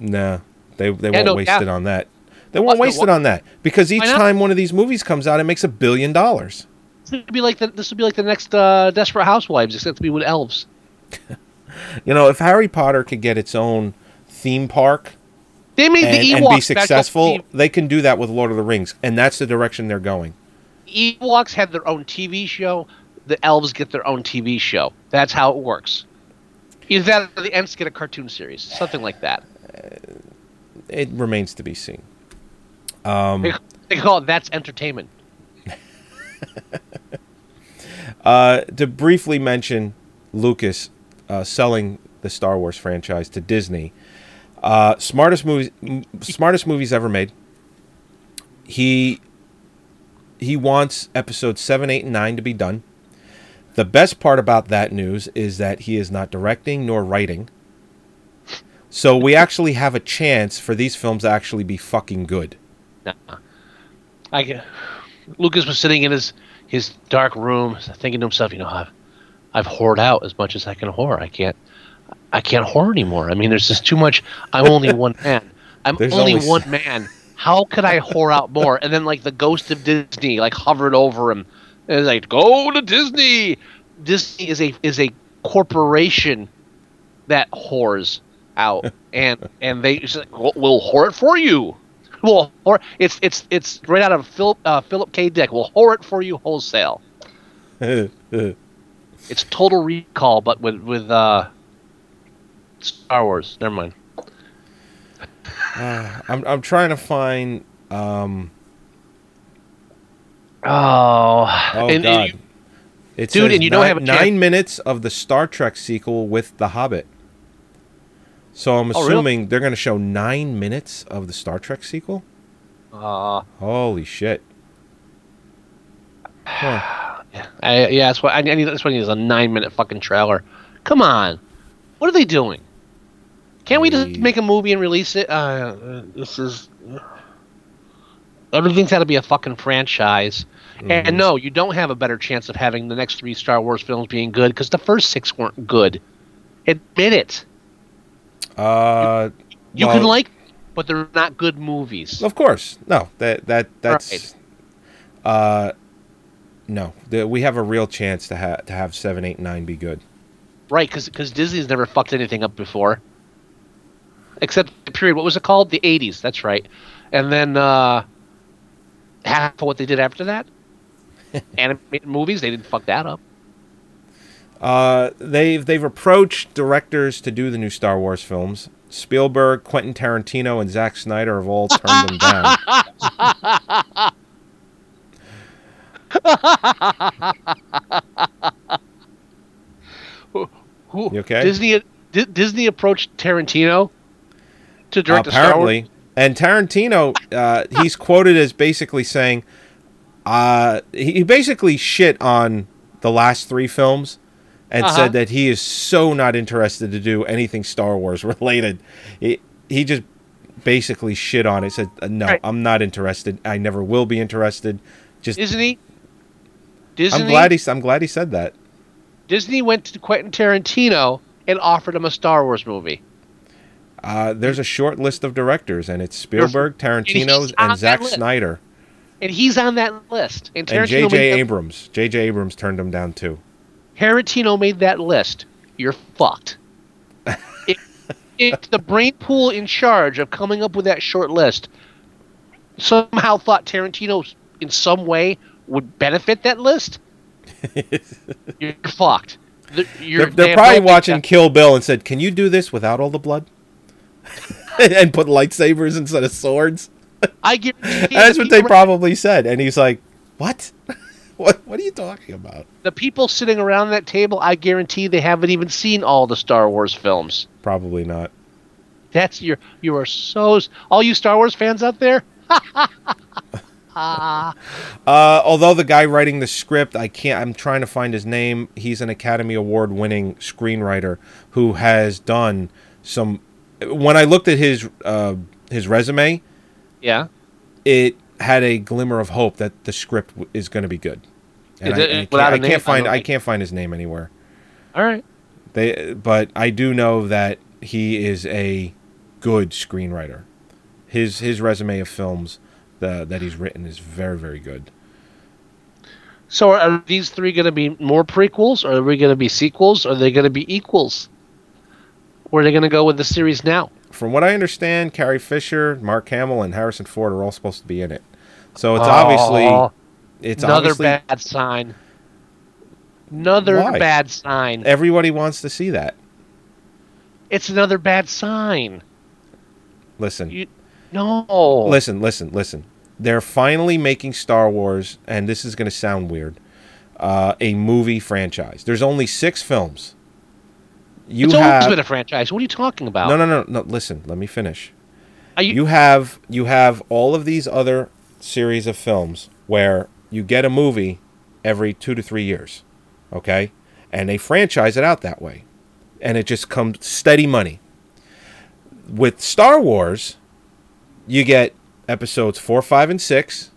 Nah, they they Yeah, won't no, waste yeah. it on that. They won't What- waste it on that because each time one of these movies comes out, it makes a billion dollars. This would be like the this would be like the next uh, Desperate Housewives, except to be with elves. [laughs] You know, if Harry Potter could get its own theme park They made and, the and Ewoks be back successful, up- they can do that with Lord of the Rings, and that's the direction they're going. The Ewoks had their own TV show. The elves get their own TV show. That's how it works. Either that or the Ents get a cartoon series, something like that. It remains to be seen. They, they call it that's entertainment. [laughs] Uh, to briefly mention Lucas uh, selling the Star Wars franchise to Disney, uh, smartest movies, m- smartest movies ever made. He he wants episodes seven, eight, and nine to be done. The best part about that news is that he is not directing nor writing. So we [laughs] actually have a chance for these films to actually be fucking good. Nah. I Lucas was sitting in his his dark room, thinking to himself, you know, I've I've whored out as much as I can whore. I can't I can't whore anymore. I mean, there's just too much. I'm only [laughs] one man. I'm There's only, only s- one man. How could I whore out more? And then like the ghost of Disney like hovered over him. And it's like, go to Disney. Disney is a is a corporation that whores out, [laughs] and and they like, we'll, we'll whore it for you. Well, or it's it's it's right out of Philip uh, Philip K. Dick. We'll whore it for you wholesale. [laughs] It's Total Recall, but with with uh, Star Wars. Never mind. [sighs] I'm I'm trying to find. Um, Oh, oh and, God! and you- It Dude, and you don't have nine minutes of the Star Trek sequel with The Hobbit. So I'm Oh, really? assuming they're going to show nine minutes of the Star Trek sequel. uh, Holy shit! Huh. [sighs] I, yeah, that's what I, need. That's what I need is a nine minute fucking trailer. Come on, what are they doing? Can't we just make a movie and release it? Uh, uh, this is Everything's got to be a fucking franchise. Mm-hmm. And no, you don't have a better chance of having the next three Star Wars films being good because the first six weren't good. Admit it. Uh, You well, can like, but they're not good movies. Of course, no. That that that's. Right. Uh, no. The, we have a real chance to have to have seven, eight, nine be good. Right, because Disney's never fucked anything up before. Except the period, what was it called? The 80s, that's right. And then uh, half of what they did after that? [laughs] Animated movies, they didn't fuck that up. Uh, they've they've approached directors to do the new Star Wars films. Spielberg, Quentin Tarantino, and Zack Snyder have all turned them down. [laughs] Who, You okay? Disney, D- Disney approached Tarantino to direct Wars. apparently. And Tarantino, uh, [laughs] he's quoted as basically saying, uh, he he basically shit on the last three films and Uh-huh. said that he is so not interested to do anything Star Wars [laughs] related. He, he just basically shit on it. Said, uh, no, Right. I'm not interested. I never will be interested. Just, Disney, Disney, I'm glad he, I'm glad he said that. Disney went to Quentin Tarantino and offered him a Star Wars movie. Uh, there's a short list of directors, and it's Spielberg, he's Tarantino, on and Zack. Snyder, And he's on that list. And and J.J. Abrams. J.J. Abrams turned him down too. Tarantino made that list, you're fucked. [laughs] if, the brain pool in charge of coming up with that short list somehow thought Tarantino in some way would benefit that list, [laughs] you're fucked. You're- They're, they they're probably watching. Kill Bill and said, "Can you do this without all the blood?" [laughs] and put lightsabers instead of swords. I guarantee [laughs] That's what they people- probably said, and he's like, "What? [laughs] what? What are you talking about?" The people sitting around that table, I guarantee they haven't even seen all the Star Wars films. Probably not. That's your. You are so. All you Star Wars fans out there, Uh, although the guy writing the script, I can't. I'm trying to find his name. He's an Academy Award winning screenwriter who has done some. When I looked at his uh, his resume, yeah. it had a glimmer of hope that the script w- is going to be good. And Is I, it- and I can't, without a I name? can't I find don't I can't find his name anywhere. All right. They, but I do know that he is a good screenwriter. His his resume of films the, that he's written is very very good. So are these three going to be more prequels, or are we going to be sequels, or are they going to be equals? Where are they going to go with the series now? From what I understand, Carrie Fisher, Mark Hamill, and Harrison Ford are all supposed to be in it. So it's obviously Oh, it's another obviously bad sign. Another Why? bad sign. everybody wants to see that. It's another bad sign. Listen, You, no. listen, listen, listen. They're finally making Star Wars, and this is going to sound weird, uh, a movie franchise. There's only six films. You it's have always been a franchise. What are you talking about? no, no, no, no. Listen, let me finish. Are you, You have you have all of these other series of films where you get a movie every two to three years, okay, and they franchise it out that way, and it just comes steady money. With Star Wars, you get episodes four, five, and six,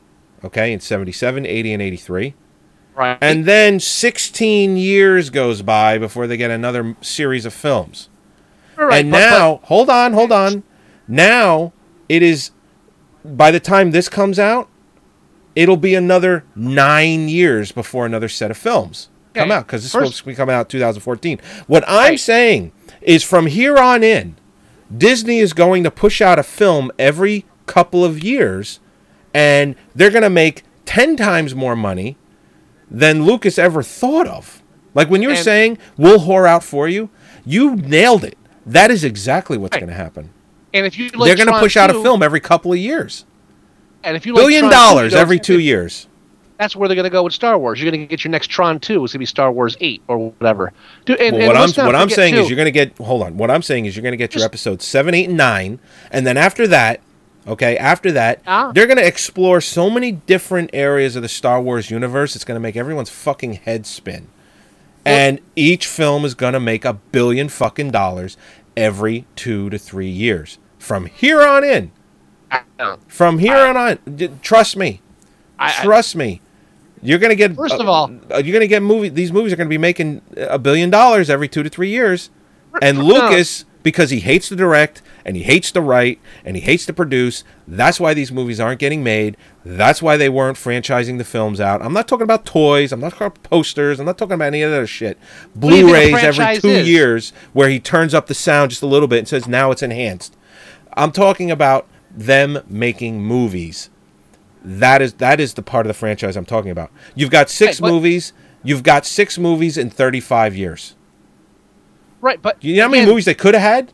okay, in 77, 80, and 83. Right. And then 16 years goes by before they get another series of films. Right, and but- now, hold on, hold on. Now it is, by the time this comes out, it'll be another nine years before another set of films come out because this first- be coming out 2014. What I'm Right. saying is from here on in, Disney is going to push out a film every couple of years, and they're going to make 10 times more money than Lucas ever thought of. Like when you were And- saying, we'll whore out for you, you nailed it. That is exactly what's Right. going to happen. and if you like They're going to push out a film every couple of years. and if you like Billion Tron dollars you know, every two years. That's where they're going to go with Star Wars. You're going to get your next Tron 2. It's going to be Star Wars 8 or whatever. Dude, and, Well, what I'm what I'm saying is you're going to get hold on. What I'm saying is you're going to get your episodes 7, 8 and 9 and then after that, okay, after that, Ah. they're going to explore so many different areas of the Star Wars universe it's going to make everyone's fucking head spin. And each film is going to make a billion fucking dollars every 2 to 3 years. From here on in, From here on on, trust me. I- I- Trust me. You're gonna get. First of uh, all- uh, you're gonna get movie. These movies are gonna be making a billion dollars every two to three years. And. Lucas, because he hates to direct and he hates to write and he hates to produce, that's why these movies aren't getting made. That's why they weren't franchising the films out. I'm not talking about toys. I'm not talking about posters. I'm not talking about any of that other shit. do you think a Blu-rays every two is? years where he turns up the sound just a little bit and says now it's enhanced. I'm talking about them making movies. That is that is the part of the franchise I'm talking about. You've got six but- movies. You've got six movies in 35 years. Right, but You know how many again- movies they could have had?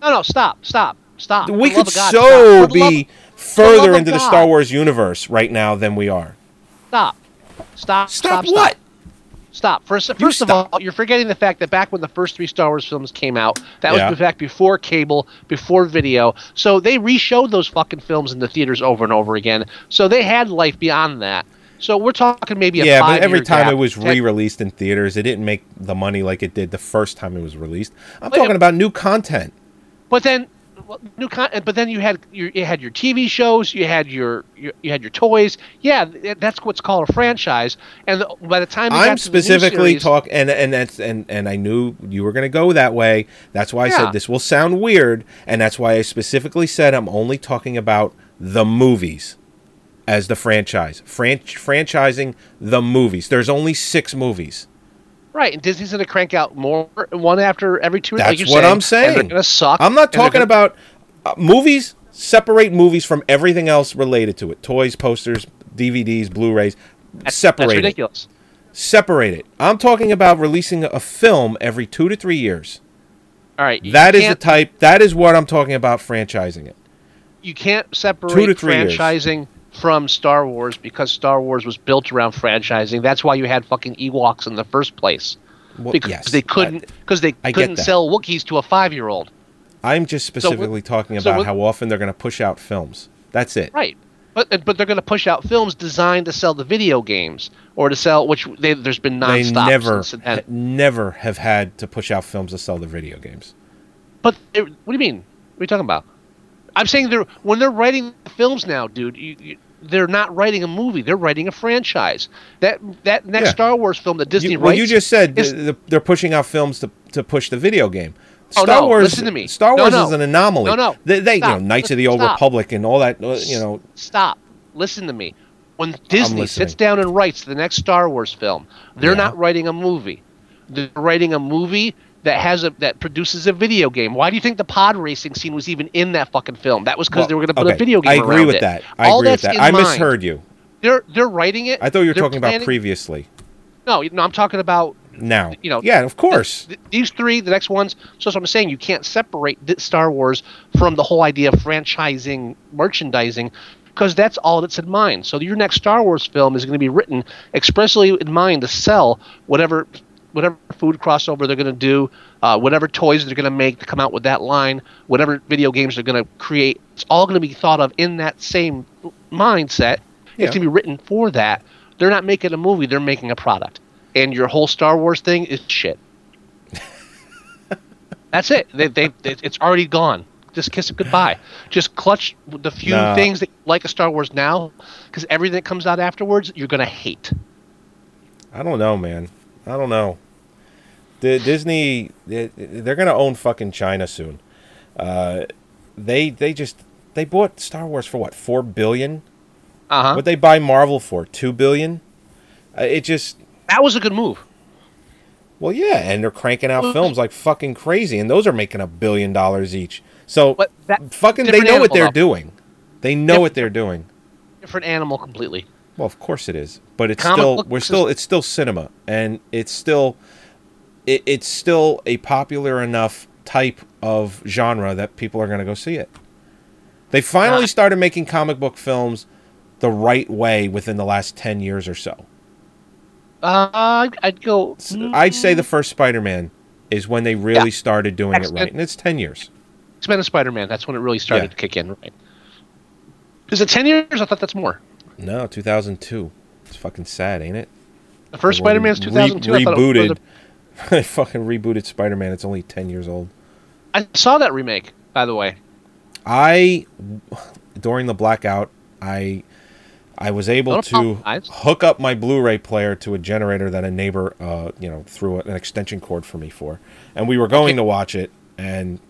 No, no, stop, stop, stop. We the love could God, so the love- be the further love of into the Star Wars universe right now than we are. Stop. Stop. Stop Stop. what? Stop. First, first of all, you're forgetting the fact that back when the first three Star Wars films came out, that Yeah. was back before cable, before video. So they re-showed those fucking films in the theaters over and over again. So they had life beyond that. So we're talking maybe a Yeah, but every time gap. it was re-released in theaters, it didn't make the money like it did the first time it was released. I'm Wait, talking about new content. But then, well, new con- But then you had your you had your TV shows, you had your, your you had your toys. Yeah, that's what's called a franchise. And the, by the time I'm got to the new specifically talking, and and that's and and I knew you were going to go that way. That's why I Yeah. said this will sound weird, and that's why I specifically said I'm only talking about the movies as the franchise. Fran- franchising the movies. There's only six movies. Right, and Disney's going to crank out more one after every two. like That's you're what I'm and saying. they're going to suck. I'm not talking gonna- about uh, movies. Separate movies from everything else related to it. Toys, posters, DVDs, Blu-rays. separate That's it. ridiculous. Separate it. I'm talking about releasing a film every two to three years. All right. That is the type. That is what I'm talking about. Franchising it. you can't separate Two to three years. From Star Wars because Star Wars was built around franchising. That's why you had fucking Ewoks in the first place. Well, Because yes, they couldn't because they I couldn't sell Wookiees to a five year old. I'm just specifically talking about what- how often they're going to push out films. That's it. Right. But but they're going to push out films designed to sell the video games or to sell which they, there's been They never, never have had to push out films to sell the video games. But it, what do you mean? What are you talking about? I'm saying they're when they're writing films now, dude. You, you, they're not writing a movie; they're writing a franchise. That that next Yeah. Star Wars film that Disney You, well, writes. you just said is- th- th- they're pushing out films to, to push the video game. Oh, Star no, Wars. listen to me. Star Wars no. is an anomaly. No, no. They, they you know. Knights of the Old Stop. Republic and all that. uh, You know, stop. Listen to me. When Disney sits down and writes the next Star Wars film, they're Yeah. not writing a movie. They're writing a movie that has a that produces a video game. Why do you think the pod racing scene was even in that fucking film? That was because Well, they were going to put okay, a video game I agree with it. that. I All agree with that. I mind. misheard you. They're they're writing it. I thought you were talking about previously. No, no, I'm talking about Now, you know, yeah, of course. th- these three, the next ones. So that's what I'm saying. You can't separate Star Wars from the whole idea of franchising, merchandising, because that's all that's in mind. So your next Star Wars film is going to be written expressly in mind to sell whatever, whatever food crossover they're going to do, uh, whatever toys they're going to make to come out with that line, whatever video games they're going to create. It's all going to be thought of in that same mindset. Yeah. It's going to be written for that. They're not making a movie; they're making a product. And your whole Star Wars thing is shit. [laughs] That's it. They, they, they, it's already gone. Just kiss it goodbye. Just clutch the few Nah. things that you like a Star Wars now, because everything that comes out afterwards, you're gonna hate. I don't know, man. I don't know. The Disney, they, they're gonna own fucking China soon. Uh, they they just they bought Star Wars for what four billion? Uh huh. What they buy Marvel for two billion? Uh, it just That was a good move. well, yeah, and they're cranking out films like fucking crazy, and those are making a billion dollars each. So that fucking, they different know what they're though. doing. They know what they're doing. Different animal completely. Well, of course it is, but it's Comic still we're still it's still cinema, and it's still it, it's still a popular enough type of genre that people are going to go see it. They finally Ah. started making comic book films the right way within the last ten years or so. Uh, I'd- go. I'd say the first Spider-Man is when they really Mm. Yeah. started doing it X-Men. right, and it's ten years. X-Men and Spider-Man. That's when it really started Yeah. to kick in, right? Is it ten years? I thought that's more. No, two thousand two. It's fucking sad, ain't it? The first Spider-Man's re- 2002. I it was rebooted. [laughs] they fucking rebooted Spider-Man. It's only ten years old. I saw that remake, by the way. I during the blackout, I I was able to apologize. hook up my Blu-ray player to a generator that a neighbor, uh, you know, threw an extension cord for me for, and we were going to watch it, and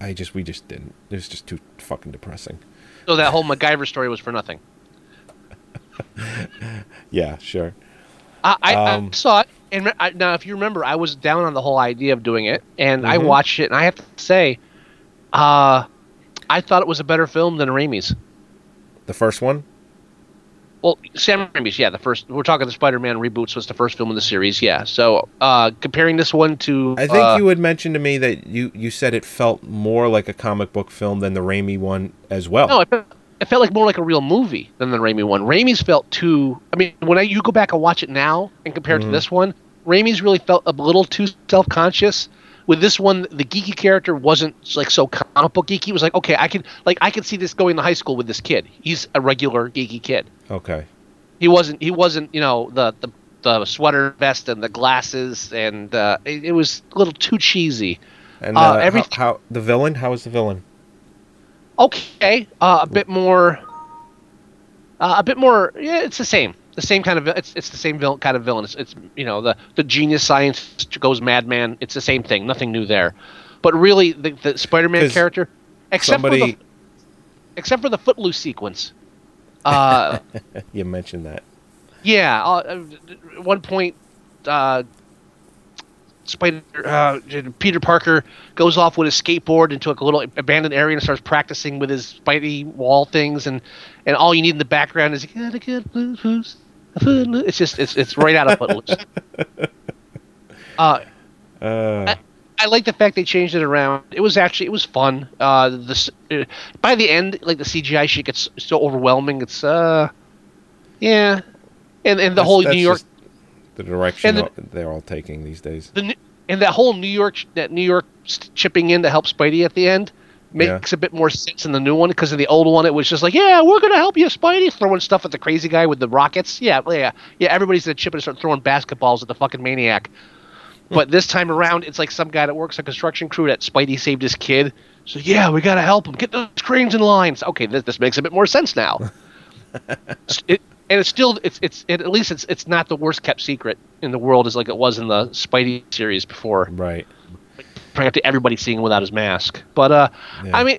I just we just didn't. It was just too fucking depressing. So that whole MacGyver story was for nothing. [laughs] Yeah, sure. I, I, Um, I saw it, and I, now if you remember, I was down on the whole idea of doing it, and I Mhm. watched it, and I have to say, uh, I thought it was a better film than Raimi's. The first one. Well, Sam Raimi's, yeah, the first. We're talking the Spider-Man reboots was the first film in the series, yeah. So uh, comparing this one to, I think uh, you had mentioned to me that you you said it felt more like a comic book film than the Raimi one as well. No, it it felt like more like a real movie than the Raimi one. Raimi's felt too. I mean, when I, you go back and watch it now and compare it to this one, Raimi's really felt a little too self-conscious. With this one, the geeky character wasn't like so comic book geeky. It was like, okay, I could like I could see this going to high school with this kid. He's a regular geeky kid. Okay. He wasn't. He wasn't. You know, the the, the sweater vest and the glasses, and uh, it, it was a little too cheesy. And Uh, uh, every- how, how the villain? How was the villain? Okay uh, a bit more uh, a bit more yeah it's the same. The same kind of it's, it's the same villain, kind of villain. It's, it's you know the the genius science goes madman. It's the same thing. Nothing new there. But really the, the Spider-Man character except for the except for the footloose sequence uh [laughs] you mentioned that. yeah uh, at one point uh Spider, uh, Peter Parker goes off with his skateboard into like a little abandoned area and starts practicing with his Spidey wall things, and and all you need in the background is "Gotta get Footloose, Footloose." It's just it's it's right out of Footloose. [laughs] uh, Uh, I like the fact they changed it around. It was actually it was fun. Uh, this uh, by the end, like the CGI shit gets so overwhelming. It's uh, yeah, and and the that's- whole that's New York just the direction the- they're all taking these days. the and that whole New York that New York chipping in to help Spidey at the end makes a bit more sense in the new one because in the old one it was just like yeah we're gonna help you Spidey throwing stuff at the crazy guy with the rockets. Yeah yeah. Yeah everybody's gonna chip and start throwing basketballs at the fucking maniac. Hmm. But this time around it's like some guy that works a construction crew that Spidey saved his kid. So yeah we gotta help him. Get those cranes in lines. Okay this, this makes a bit more sense now. [laughs] It, and it's still it's it's it, at least it's it's not the worst kept secret in the world as like it was in the Spidey series before. Right. Prior to everybody seeing him without his mask, but uh, Yeah. I mean.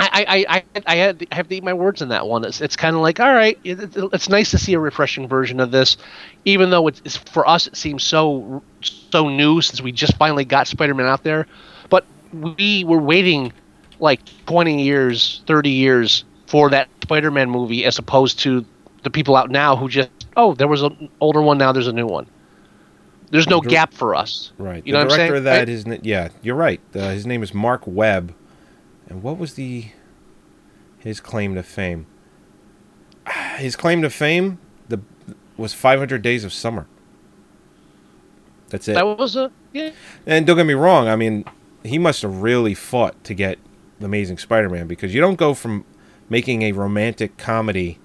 I, I, I, I, had, I have to eat my words in that one. It's, it's kind of like, all right, it, it- it's nice to see a refreshing version of this, even though it's, it's for us it seems so so new since we just finally got Spider-Man out there. But we were waiting like 20 years, 30 years for that Spider-Man movie, as opposed to the people out now who just, oh, there was an older one, now there's a new one. There's no gap for us. Right. You the know what I'm saying? of that Right? is n- yeah, you're right. Uh, his name is Mark Webb. And what was the his claim to fame? [sighs] His claim to fame the was 500 Days of Summer. That's it. That was a yeah. And don't get me wrong, I mean, he must have really fought to get the Amazing Spider-Man because you don't go from making a romantic comedy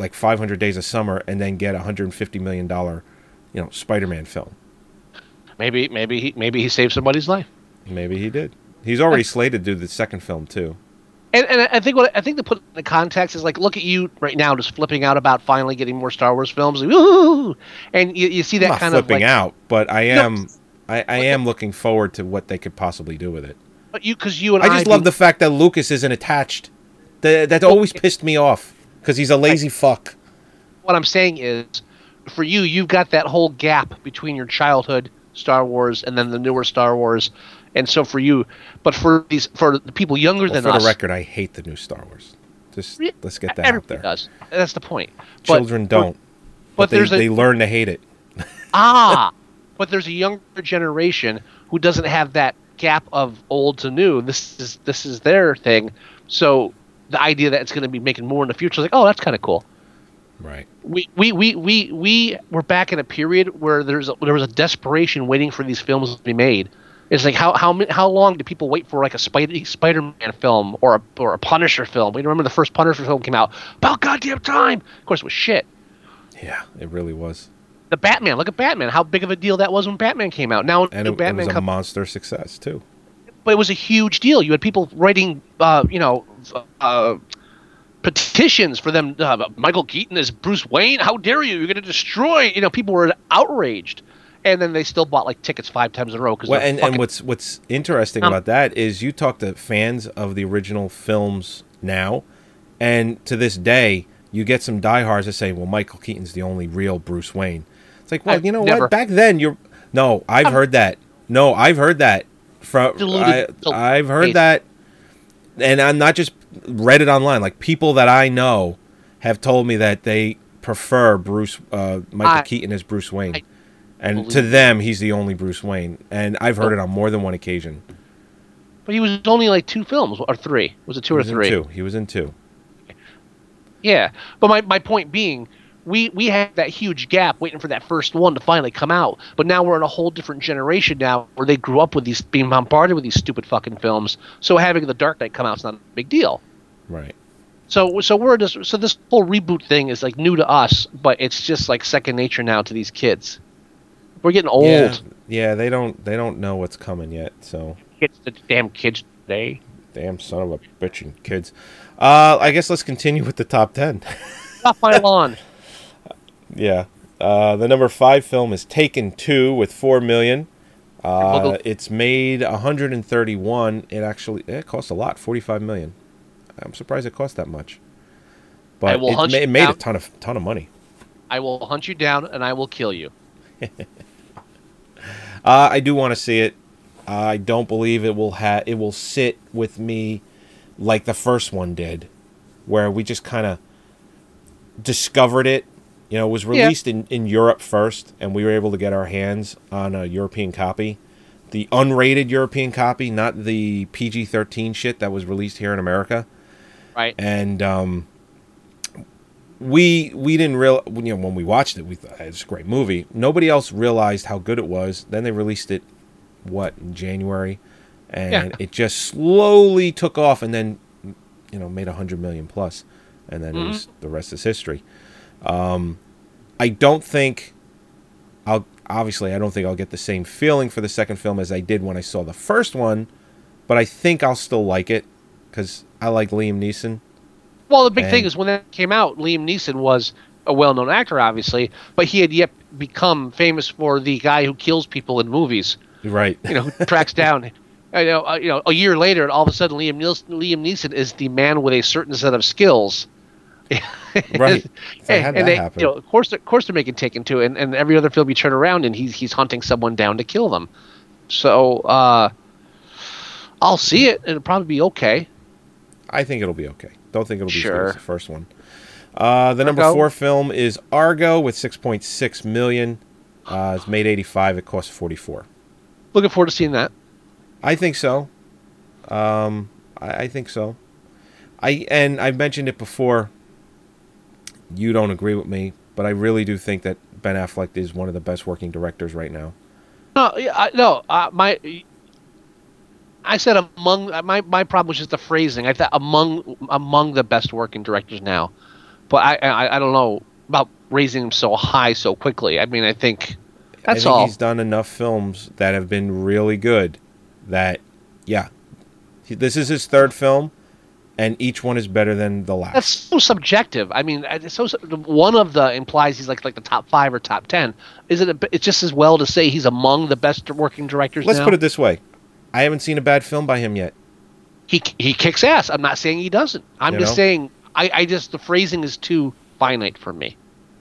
like 500 Days of Summer and then get a 150 million dollar, you know, Spider-Man film. Maybe maybe he maybe he saved somebody's life. Maybe he did. He's already slated to do the second film too. And, and I think what I think to put in the context is like, look at you right now, just flipping out about finally getting more Star Wars films, "Ooh," and you, you see that I'm not kind of flipping like, out, but I No. am I, I am looking forward to what they could possibly do with it. But you, because you and I I, just love do- the fact that Lucas isn't attached. That that always pissed me off because he's a lazy fuck. What I'm saying is, for you, you've got that whole gap between your childhood Star Wars and then the newer Star Wars, and so for you, but for these for the people younger Well, than for us, for the record, I hate the new Star Wars. Just let's get that out everybody there. does. That's the point. But- Children don't, but but, they, there's a- they learn to hate it. [laughs] ah, but there's a younger generation who doesn't have that gap of old to new. This is this is their thing. So the idea that it's going to be making more in the future is like, oh, that's kind of cool. Right. We, we, we, we, we were back in a period where there's a, there was a desperation waiting for these films to be made. It's like how how how long do people wait for like a Spidey Spider-Man film or a or a Punisher film? We remember the first Punisher film came out about goddamn time. Of course, it was shit. Yeah, it really was, The Batman, look at Batman. How big of a deal that was when Batman came out. Now and it, it Batman was a monster success too. But it was a huge deal. You had people writing, uh, you know, uh, petitions for them. Uh, Michael Keaton as Bruce Wayne. How dare you? You're going to destroy. You know, people were outraged, and then they still bought like tickets five times in a row because. Well, and, and what's what's interesting Um, about that is you talk to fans of the original films now, and to this day, you get some diehards that say, "Well, Michael Keaton's the only real Bruce Wayne." It's like, well, I've you know never- what? Back then, you're no, I've heard that. No, I've heard that from. I, I've heard that, and I'm not just read it online. Like people that I know have told me that they prefer Bruce uh, Michael I- Keaton as Bruce Wayne. I and to them, he's the only Bruce Wayne. And I've heard it on more than one occasion. But he was only like two films or three. Was it two He or three? two. He was in two. Yeah, but my, my point being, we we had that huge gap waiting for that first one to finally come out. But now we're in a whole different generation now, where they grew up with these being bombarded with these stupid fucking films. So having the Dark Knight come out is not a big deal. Right. So so we're just so this whole reboot thing is like new to us, but it's just like second nature now to these kids. We're getting old. Yeah. Yeah. They don't. They don't know what's coming yet. So Kids, the damn kids today. damn son of a bitch and kids. Uh, I guess let's continue with the top ten. Off my lawn. Yeah. Uh, the number five film is Taken Two with four million. Uh, it's made 131. It actually it cost a lot, 45 million. I'm surprised it cost that much. But it, ma- it made a ton of ton of money. I will hunt you down and I will kill you. [laughs] Uh, I do want to see it. I don't believe it will ha- it will sit with me like the first one did, where we just kind of discovered it. You know, it was Yeah. released in, in Europe first, and we were able to get our hands on a European copy, the unrated European copy, not the PG thirteen shit that was released here in America. Right. And um, we we didn't real you know when we watched it we thought it's a great movie. Nobody else realized how good it was. Then they released it what in January, and Yeah. it just slowly took off, and then you know made a hundred million plus, and then it was the rest is history. Um, I don't think I'll obviously I don't think I'll get the same feeling for the second film as I did when I saw the first one, but I think I'll still like it because I like Liam Neeson. Well, the big thing is when that came out, Liam Neeson was a well-known actor, obviously, but he had yet become famous for the guy who kills people in movies. Right. You know, tracks down. [laughs] You know, uh, you know, a year later, and all of a sudden, Liam Neeson, Liam Neeson is the man with a certain set of skills. [laughs] Right. So and, and they, happen? you know, of course, they're, of course, they're making Taken Two, and, and every other film you turn around, and he's he's hunting someone down to kill them. So, uh, I'll see it. It'll probably be okay. I think it'll be okay. Don't think it'll be Sure. as the first one. Uh, the number Argo? four film is Argo with 6.6 million. Uh, it's made 85. It cost 44. Looking forward to seeing that. I think so. Um, I, I think so. I and I've mentioned it before. You don't agree with me, but I really do think that Ben Affleck is one of the best working directors right now. No, yeah, I, no. Uh, my, I said among uh, my my problem was just the phrasing. I thought among among the best working directors now, but I I, I don't know about raising him so high so quickly. I mean, I think I that's think all. he's done enough films that have been really good that, yeah, this is his third film, and each one is better than the last. That's so subjective. I mean, it's so one of the implies he's like like the top five or top ten. Is it? A, it's just as well to say he's among the best working directors. Let's now? put it this way: I haven't seen a bad film by him yet. he he kicks ass. I'm not saying he doesn't. I'm You just know? saying I, I just the phrasing is too finite for me.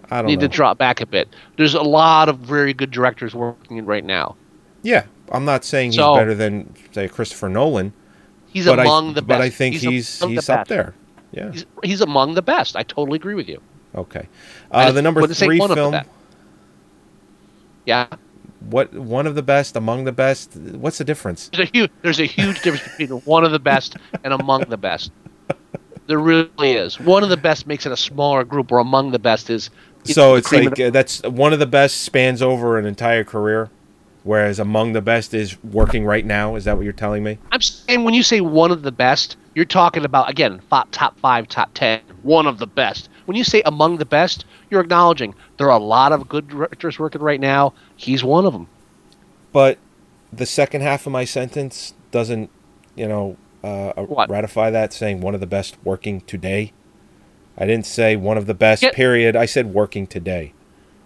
I don't Need know. to drop back a bit. There's a lot of very good directors working right now. yeah, I'm not saying he's better than say Christopher Nolan, He's but among I the best. but I think he's, he's he's, the up best. there. Yeah. He's, he's among the best. I totally agree with you. Okay. Uh, the number three one of the film. Yeah, What one of the best, among the best? What's the difference? there's a huge there's a huge difference between [laughs] one of the best and among the best. There really is. One of the best makes it a smaller group, or among the best is. So it's like uh, that's one of the best spans over an entire career, whereas among the best is working right now. Is that what you're telling me? I'm saying when you say one of the best, you're talking about again top five, top ten, one of the best. When you say among the best, you're acknowledging there are a lot of good directors working right now. He's one of them. But the second half of my sentence doesn't, you know, uh, ratify that saying one of the best working today. I didn't say one of the best. Yeah. Period. I said working today.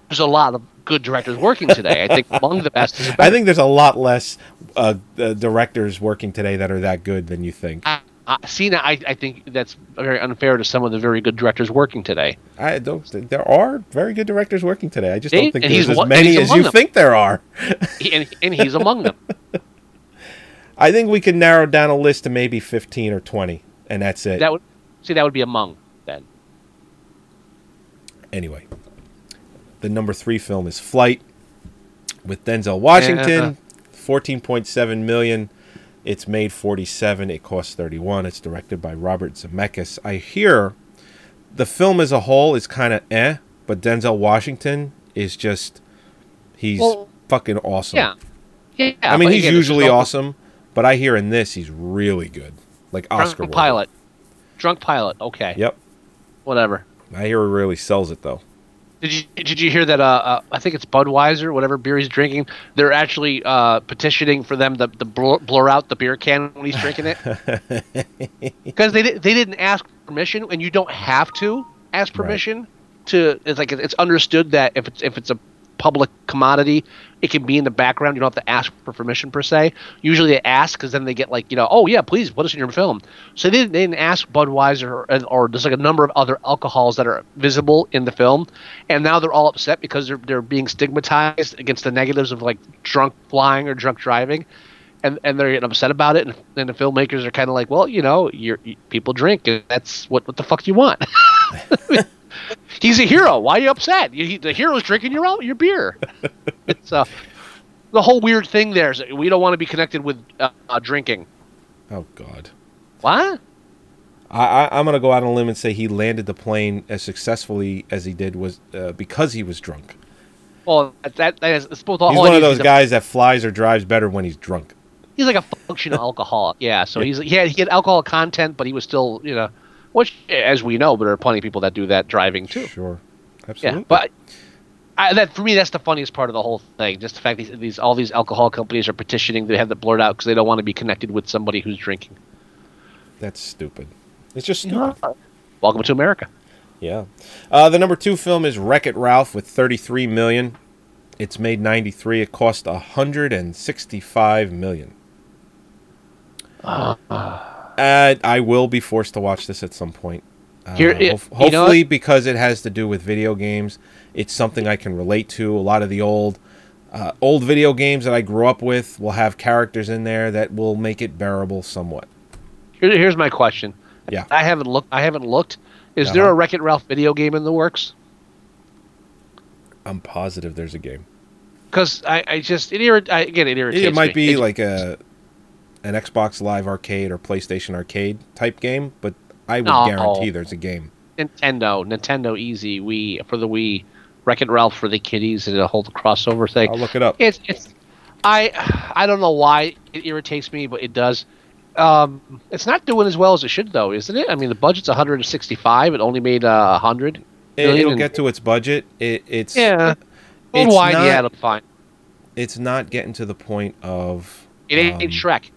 There's a lot of good directors working today. I think among the best [laughs] I think there's a lot less uh, uh, directors working today that are that good than you think. uh, see now. I, I think that's very unfair to some of the very good directors working today. I don't. There are very good directors working today. I just don't think there's as one- many as you them. think there are. And, and he's among them. [laughs] I think we can narrow down a list to maybe 15 or 20, and that's it. That would see that would be among then. anyway, the number three film is Flight with Denzel Washington, 14.7 million. It's made 47. It costs 31. It's directed by Robert Zemeckis. I hear the film as a whole is kind of eh, but Denzel Washington is just he's Well, fucking awesome. Yeah. Yeah. I mean he's usually awesome, but I hear in this he's really good, like Oscar. Drunk pilot. Drunk pilot. Okay. Yep, Whatever. I hear he really sells it though. Did you did you hear that? Uh, uh, I think it's Budweiser, whatever beer he's drinking. They're actually uh, petitioning for them to, to blur, blur out the beer can when he's drinking it, [laughs] because they they didn't ask permission, and you don't have to ask Right. permission to. It's like it's understood that if it's if it's a public commodity, it can be in the background. You don't have to ask for permission per se. Usually they ask because then they get like you know, oh yeah, please put us in your film. So they didn't, they didn't ask Budweiser or, or like a number of other alcohols that are visible in the film, and now they're all upset because they're they're being stigmatized against the negatives of like drunk flying or drunk driving. And, and they're getting upset about it, and, and the filmmakers are kind of like, well, you know, you, people drink, and that's what what the fuck do you want? [laughs] He's a hero. Why are you upset? You, he- the hero's drinking your own, your beer. it's uh, the whole weird thing there is that we don't want to be connected with uh, uh, drinking. Oh God. What? I, I, I'm gonna go out on a limb and say he landed the plane as successfully as he did was uh, because he was drunk. Well, that, that, is, it's both all He's one of those is a- guys that flies or drives better when he's drunk. he's like a functional alcoholic. Yeah, so he's he had he had alcohol content, but he was still you know, which as we know, but there are plenty of people that do that driving too. Sure, absolutely. Yeah, but I, that for me, that's the funniest part of the whole thing. Just the fact these, these all these alcohol companies are petitioning to have that blurred out because they don't want to be connected with somebody who's drinking. that's stupid. It's just stupid. Welcome to America. Yeah. Uh, the number two film is Wreck It Ralph with 33 million. It's made 93. It cost 165 million. Uh, I will be forced to watch this at some point. Uh, Here- it- hof- you know hopefully, because it has to do with video games, it's something I can relate to. A lot of the old, uh, old video games that I grew up with will have characters in there that will make it bearable somewhat. Here, here's my question. Yeah. I haven't looked. I haven't looked. Is there Uh-huh. a Wreck It Ralph video game in the works? I'm positive there's a game. Because I, I just it irrit- I, again it irritates It might be It- like a an Xbox Live Arcade or PlayStation Arcade type game, but I would No. guarantee there's a game. Nintendo, Nintendo Easy, Wii for the Wii, Wreck It Ralph for the kiddies, and a whole crossover thing. I'll look it up. It's it's I I don't know why it irritates me, but it does. Um, it's not doing as well as it should, though, isn't it? I mean, the budget's 165. It only made uh, 100. It, it'll get to its budget. It, it's Yeah. It's Worldwide, not- yeah, it'll be fine. it's not getting to the point of It ain't um, Shrek.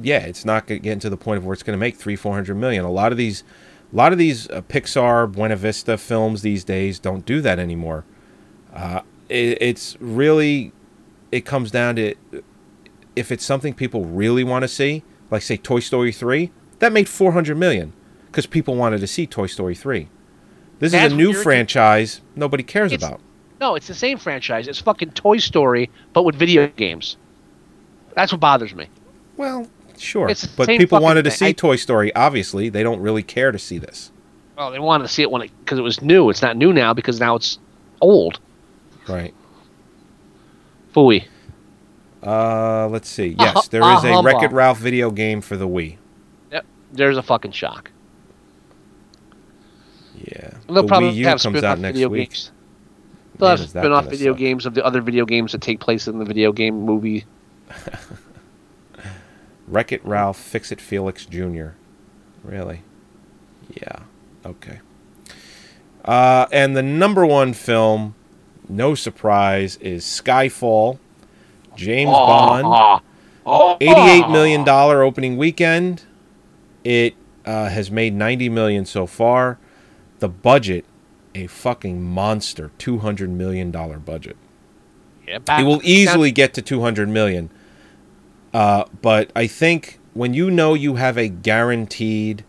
Yeah, it's not get- getting to the point of where it's going to make three, four hundred million. A lot of these, a lot of these uh, Pixar, Buena Vista films these days don't do that anymore. Uh, it, it's really, it comes down to if it's something people really want to see, like say Toy Story three, that made four hundred million because people wanted to see Toy Story three. This That's is a new franchise nobody cares about. No, it's the same franchise. It's fucking Toy Story, but with video games. That's what bothers me. Well, sure, but people wanted to thing. see I- Toy Story. Obviously, they don't really care to see this. Well, they wanted to see it when it because it was new. It's not new now because now it's old. Right. Fooey. Uh, let's see. Yes, hu- there a is a. Wreck It Ralph video game for the Wii. Yep. There's a fucking shock. Yeah. They'll the probably Wii U have comes out next video week. games. They'll Man, have is spin-off video games of the other video games that take place in the video game movie. [laughs] Wreck It Ralph, Fix It Felix Jr. Really? Yeah. Okay. Uh, and the number one film, no surprise, is Skyfall. James Bond. Ah, oh, $88 million opening weekend. It uh, has made 90 million so far. The budget, a fucking monster, 200 million dollar budget. Yeah, He will easily get to 200 million. Uh, but I think when you know you have a guaranteed,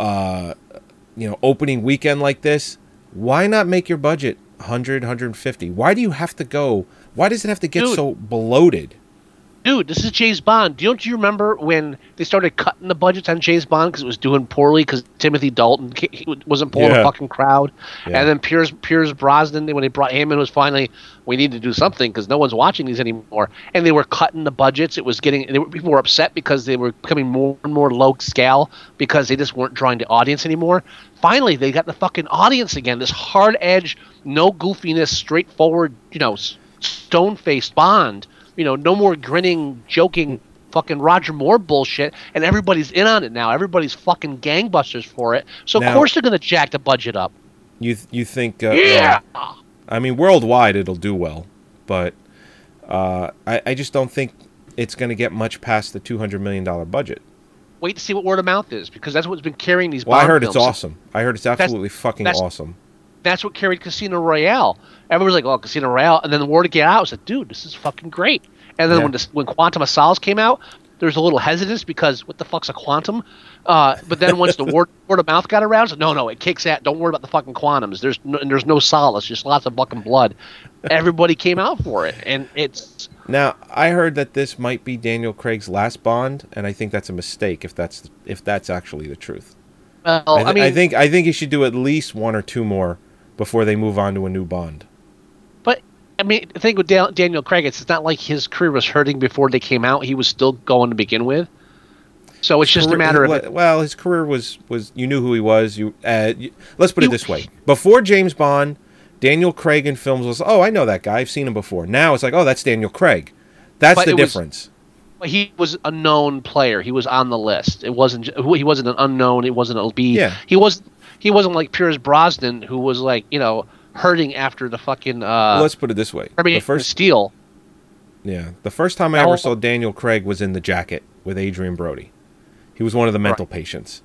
uh, you know, opening weekend like this, why not make your budget 100, 150? Why do you have to go? Why does it have to get Dude. so bloated? Dude, this is James Bond. Do you, don't you remember when they started cutting the budgets on James Bond because it was doing poorly because Timothy Dalton he wasn't pulling Yeah. a fucking crowd, Yeah. and then Pierce Pierce Brosnan when they brought him in was finally we need to do something because no one's watching these anymore, and they were cutting the budgets. It was getting they were, people were upset because they were becoming more and more low scale because they just weren't drawing the audience anymore. Finally, they got the fucking audience again. This hard edge, no goofiness, straightforward, you know, stone faced Bond. You know, no more grinning, joking, fucking Roger Moore bullshit. And everybody's in on it now. Everybody's fucking gangbusters for it. So Now- of course they're gonna jack the budget up. You th- you think? Uh, Yeah. well, I mean, worldwide it'll do well, but uh, I I just don't think it's going to get much past the 200 million dollar budget. Wait to see what word of mouth is because that's what's been carrying these. Well, I heard it's awesome. I heard it's absolutely fucking that's- awesome. That's what carried Casino Royale. Everyone's like, "Oh, Casino Royale," and then the word get out was like, "Dude, this is fucking great." And then Yeah. when this, when Quantum of Solace came out, there was a little hesitance because what the fuck's a quantum? Uh, but then once the word word of mouth got around, like, no, no, it kicks at. Don't worry about the fucking quantums. There's no, and there's no solace, just lots of fucking blood. Everybody came out for it, and it's Now, I heard that this might be Daniel Craig's last Bond, and I think that's a mistake if that's if that's actually the truth. well, I, I, mean, I think I think he should do at least one or two more before they move on to a new Bond. But I mean, the thing with Dan- Daniel Craig, it's not like his career was hurting before they came out. He was still going to begin with. So it's just a matter of well, well, his career was was you knew who he was. You, uh, you let's put it You- this way: before James Bond, Daniel Craig in films was oh I know that guy I've seen him before. Now it's like oh that's Daniel Craig. That's the it was- difference. he was a known player. He was on the list. It wasn't. He wasn't an unknown. It wasn't a B. Yeah. He was. He wasn't like Pierce Brosnan, who was like you know hurting after the fucking. Uh, Well, let's put it this way: I mean, the first Steel. Yeah, the first time I ever saw Daniel Craig was in The Jacket with Adrien Brody. He was one of the mental patients,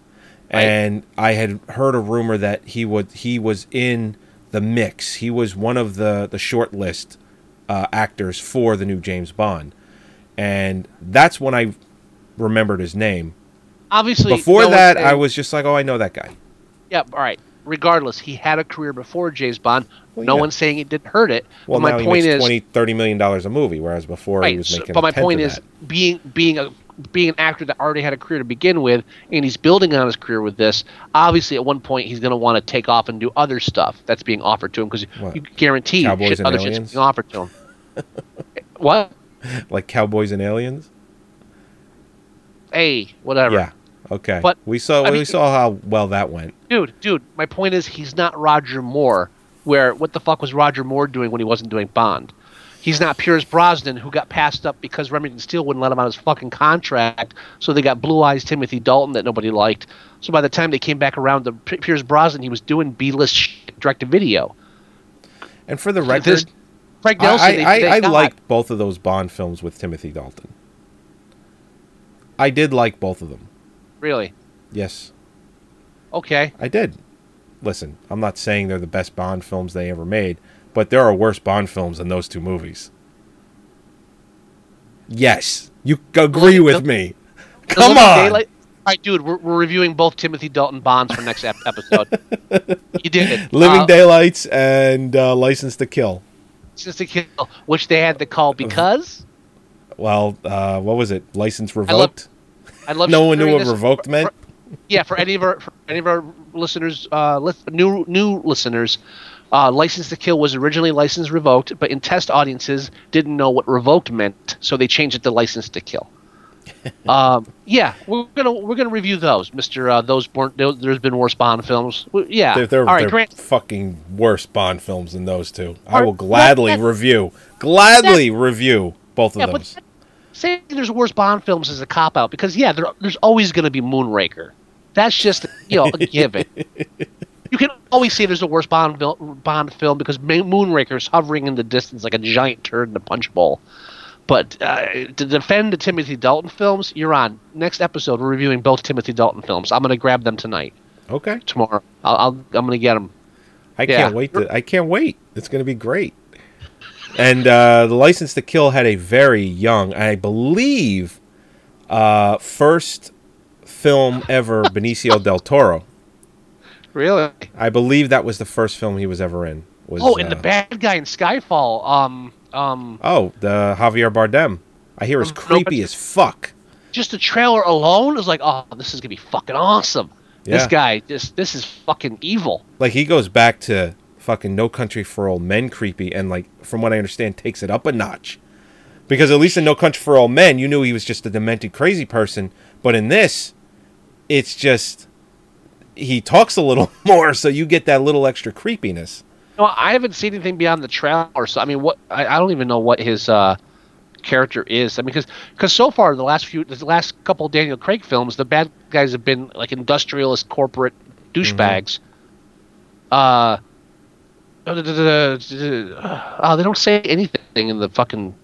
and I had heard a rumor that he would he was in the mix. He was one of the the short list uh, actors for the new James Bond, and that's when I remembered his name. Obviously, Before that, I was just like, oh, I know that guy. Yeah. All right. Regardless, he had a career before James Bond. Well, no yeah. one's saying it didn't hurt it. Well, but my he point is, 20 30 million dollars a movie, whereas before he right. was so- making. but my point is, that. being being a being an actor that already had a career to begin with, and he's building on his career with this. Obviously, at one point, he's going to want to take off and do other stuff that's being offered to him because you guarantee Cowboys shit, other Aliens? shit's being offered to him. [laughs] what? like Cowboys and Aliens. Hey, whatever. Yeah. Okay. But, we saw I we mean- saw how well that went. dude, dude. My point is, he's not Roger Moore. Where what the fuck was Roger Moore doing when he wasn't doing Bond? He's not Pierce Brosnan, who got passed up because Remington Steele wouldn't let him on his fucking contract. So they got Blue Eyes Timothy Dalton that nobody liked. So by the time they came back around to P- Pierce Brosnan, he was doing B-list shit, direct to video. And for the This- record, Craig I, Nelson, I, I, I liked both of those Bond films with Timothy Dalton. I did like both of them. Really Yes, okay. I did. Listen, I'm not saying they're the best Bond films they ever made, but there are worse Bond films than those two movies. Yes, you agree with me. [laughs] Come on. Daylight- All right, dude, we're, we're reviewing both Timothy Dalton Bonds for next ep- episode. [laughs] you did it. Living Uh, Daylights and uh, License to Kill. License to Kill, which they had to call because Well, uh, what was it? License revoked? I love no one knew what revoked meant. yeah, for any of our for any of our listeners, uh, new new listeners, uh, license to kill was originally license revoked, but in test audiences didn't know what revoked meant, so they changed it to license to kill. [laughs] um, yeah, we're gonna we're gonna review those, Mister. Uh, those born, there- there's been worse Bond films. Yeah, They're, they're, all right, they're Grant. fucking worse Bond films than those two. I will gladly that- review, gladly review both of Yeah, but those. Saying there's worse Bond films is a cop out because yeah, there, there's always going to be Moonraker. That's just you know a given. [laughs] You can always say there's a worse Bond vil- Bond film because Ma- Moonraker's hovering in the distance like a giant turd in a punch bowl. But uh, to defend the Timothy Dalton films, you're on. Next episode, we're reviewing both Timothy Dalton films. I'm going to grab them tonight, Okay. tomorrow. I'll, I'll I'm going to get them. I Yeah. can't wait to I can't wait. It's going to be great. And uh, the License to Kill had a very young, I believe, uh, first film ever [laughs] Benicio del Toro. Really? I believe that was the first film he was ever in. Was, Oh, and the uh, bad guy in Skyfall. Um, um, Oh, the Javier Bardem. I hear is Um, creepy as fuck. just the trailer alone is like, oh, this is gonna be fucking awesome. This guy, this this is fucking evil. Like he goes back to fucking No Country for Old Men creepy and like from what I understand takes it up a notch. Because at least in No Country for Old Men you knew he was just a demented crazy person, but in this it's just he talks a little [laughs] more so you get that little extra creepiness. No, I haven't seen anything beyond the trailer. So I mean, what I, I don't even know what his uh, character is. I mean, because because so far the last few, the last couple of Daniel Craig films, the bad guys have been like industrialist corporate douchebags. Uh, uh, they don't say anything in the fucking.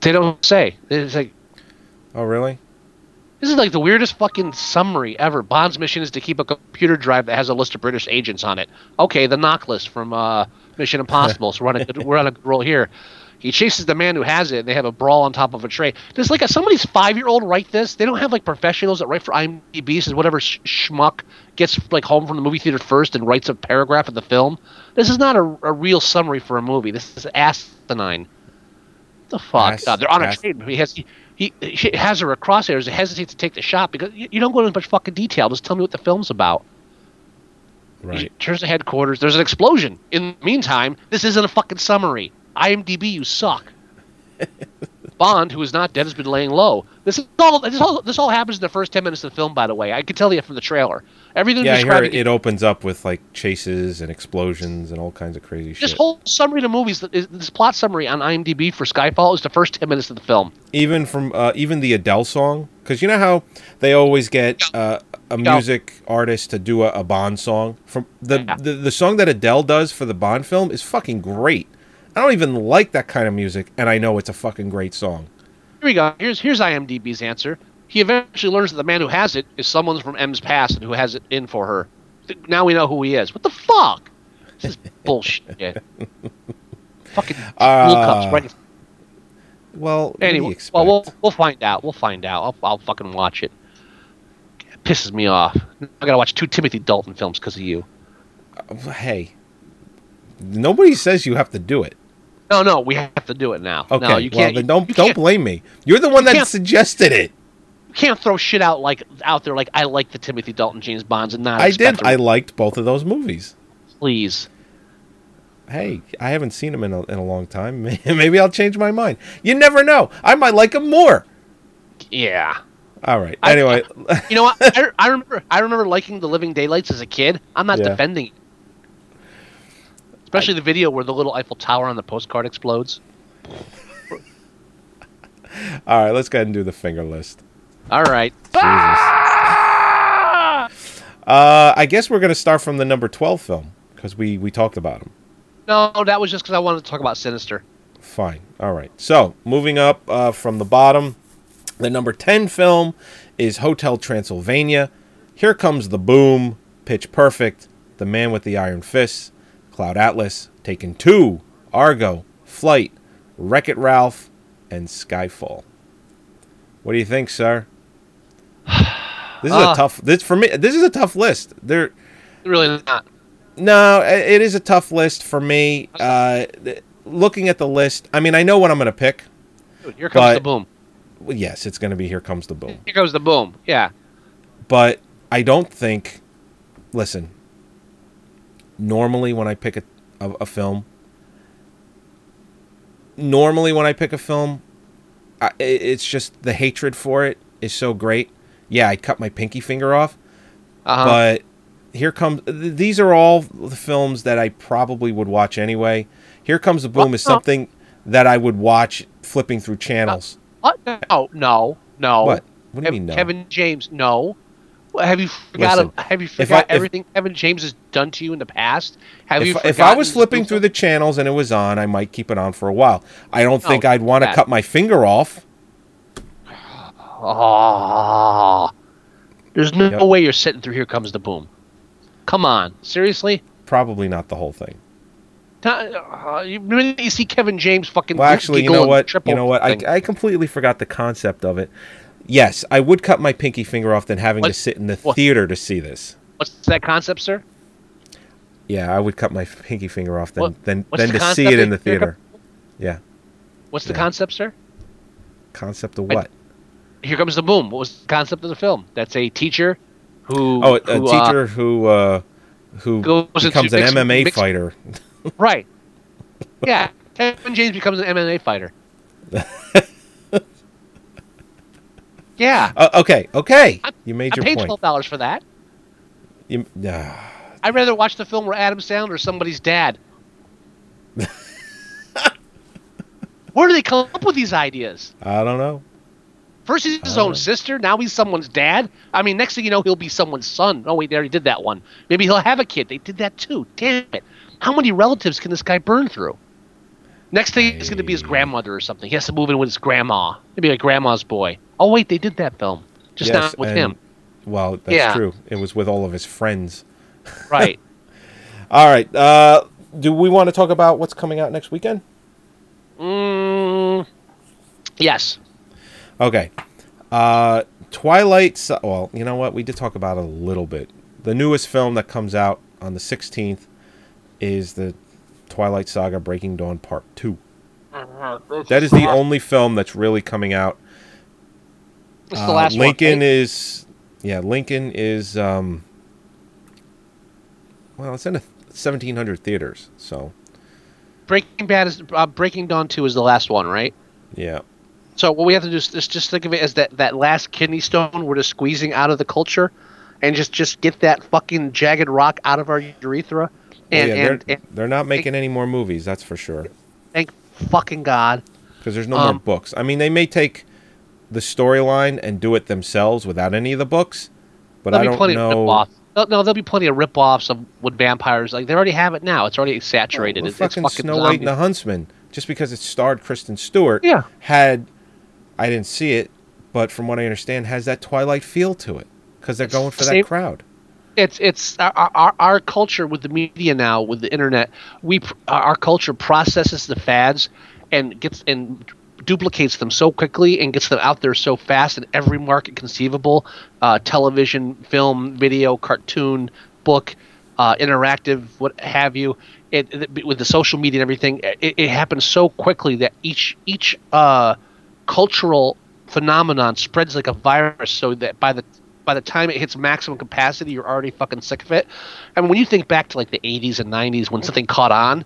They don't say. It's like Oh really? this is like the weirdest fucking summary ever. Bond's mission is to keep a computer drive that has a list of British agents on it. Okay, the NOC list from uh, Mission Impossible. so we're on a good, we're on a good roll here. He chases the man who has it. and They have a brawl on top of a tray. Does like a, somebody's five year old write this? They don't have like professionals that write for IMDb. Says whatever sh- schmuck gets like home from the movie theater first and writes a paragraph of the film. This is not a, a real summary for a movie. This is asinine. The fuck? Ass- they're on a train. He has he, he, he has her across crosshairs. He hesitates to take the shot because you, you don't go into much fucking detail. Just tell me what the film's about. He Right. turns to headquarters. There's an explosion. In the meantime, this isn't a fucking summary. IMDb, you suck. [laughs] Bond, who is not dead, has been laying low. This is all. This all. This all happens in the first ten minutes of the film. By the way, I can tell you from the trailer. Everything Yeah, describing it, it opens up with like chases and explosions and all kinds of crazy this shit. whole summary of the movies. This plot summary on IMDb for Skyfall is the first ten minutes of the film. even from uh, even the Adele song, because you know how they always get uh, a Yeah. music artist to do a, a Bond song. From the, Yeah. the the song that Adele does for the Bond film is fucking great. I don't even like that kind of music, and I know it's a fucking great song. Here we go. Here's here's IMDb's answer. He eventually learns that the man who has it is someone from M's past and who has it in for her. Now we know who he is. What the fuck? This is [laughs] bullshit. Fucking Uh, Cups right. Well, what do you Anyway, well, we'll we'll find out. We'll find out. I'll, I'll fucking watch it. It pisses me off. I gotta watch two Timothy Dalton films because of you. hey, nobody says you have to do it. No, no, we have to do it now. Okay, no, you can't. then don't you don't blame me. You're the one that suggested it. you can't throw shit out like out there like I like the Timothy Dalton James Bonds and not. I did. I liked both of those movies. please. Hey, I haven't seen them in a, in a long time. [laughs] Maybe I'll change my mind. You never know. I might like them more. Yeah. All right. I- Anyway, You know what? I, I remember. I remember liking the Living Daylights as a kid. I'm not Yeah. defending. it. Especially the video where the little Eiffel Tower on the postcard explodes. [laughs] all right. Let's go ahead and do the finger list. All right. Jesus. Uh, I guess we're gonna start from the number twelve film because we we talked about them. No, that was just because I wanted to talk about Sinister. Fine. All right. So moving up uh, from the bottom, the number 10 film is Hotel Transylvania. Here comes the boom, Pitch Perfect, The Man with the Iron Fists, Cloud Atlas, Taken 2, Argo, Flight, Wreck It Ralph, and Skyfall. What do you think, sir? [sighs] This is Ah. a tough. This for me. This is a tough list. There, Really not. no, it is a tough list for me. Uh, looking at the list, I mean, I know what I'm going to pick. Dude, here comes But- the boom. Well, yes, it's going to be Here Comes the Boom. Here comes the boom. Yeah. But I don't think. Listen. Normally, when I pick a, a, a film, normally when I pick a film, I, it's just the hatred for it is so great. Yeah, I cut my pinky finger off, Uh-huh. but here comes. th- These are all the films that I probably would watch anyway. Here comes the boom is Well, no. something that I would watch flipping through channels. What? No, no, no. What? What do you Kev- mean no? Kevin James, no. Have you forgot? Listen, have you if I- forgot if- everything Kevin James has done to you in the past? Have you? If, if I was flipping through the channels and it was on, I might keep it on for a while. I don't think I'd want to cut my finger off. Oh, there's no Yep. way you're sitting through Here Comes the Boom. Come on, seriously? Probably not the whole thing. Uh, you, see Kevin James fucking. Well, actually, you know what? You know what? I. I completely forgot the concept of it. Yes, I would cut my pinky finger off than having to sit in the what- theater to see this. What's that concept, sir? Yeah, I would cut my pinky finger off than What- than, than to see it in the theater. Yeah. What's the concept, sir? Concept of I- what? Here Comes the Boom. What was the concept of the film? That's a teacher who. Oh, a who, uh, teacher who uh, who goes into becomes an mixed- MMA mixed- fighter. right. Yeah, Kevin James becomes an MMA fighter. [laughs] yeah, Uh, okay, okay. I'm- You made I your paid point. twelve dollars for that. You, ah, I'd rather watch the film where Adam Sandler is somebody's dad. [laughs] Where do they come up with these ideas? I don't know. First he's his own sister, now he's someone's dad. I mean, next thing you know, he'll be someone's son. Oh wait, they already did that one. Maybe he'll have a kid. They did that too. Damn it! How many relatives can this guy burn through? Next thing it's going to be his grandmother or something. He has to move in with his grandma. Maybe a grandma's boy. Oh wait, they did that film. Just Yes, not with and- him. Well, that's Yeah. true. It was with all of his friends. [laughs] Right. [laughs] All right. Uh, do we want to talk about what's coming out next weekend? mm, yes. Okay. Uh, Twilight. Sa- Well, you know what? We did talk about it a little bit. The newest film that comes out on the 16th is the Twilight Saga Breaking Dawn Part 2. That is the only film that's really coming out. It's Uh, the last Lincoln one. right? is. Yeah, Lincoln is. um Well, it's in a 1,700 theaters, so. Breaking Bad is uh, Breaking Dawn Two is the last one, right? Yeah. So what we have to do is just, just think of it as that, that last kidney stone we're just squeezing out of the culture, and just just get that fucking jagged rock out of our urethra, and Well, yeah, and, they're, and they're not making any more movies, that's for sure. thank fucking god. Because there's no Um, more books. I mean, they may take the storyline and do it themselves without any of the books, but There'll I don't know. No, there'll be plenty of rip-offs of what vampires like. They already have it now. It's already saturated. Oh, well, it's, fucking, it's fucking Snow White and the Huntsman, just because it starred Kristen Stewart, Yeah. had I didn't see it, but from what I understand, has that Twilight feel to it because they're It's going for that same- crowd. it's it's our, our our culture with the media now with the internet we our culture processes the fads and gets and duplicates them so quickly and gets them out there so fast in every market conceivable uh, television film video cartoon book uh, interactive what have you. It, it- with the social media and everything it, it happens so quickly that each each uh, cultural phenomenon spreads like a virus so that by the by the time it hits maximum capacity you're already fucking sick of it. I mean when you think back to like the 80s and 90s when something caught on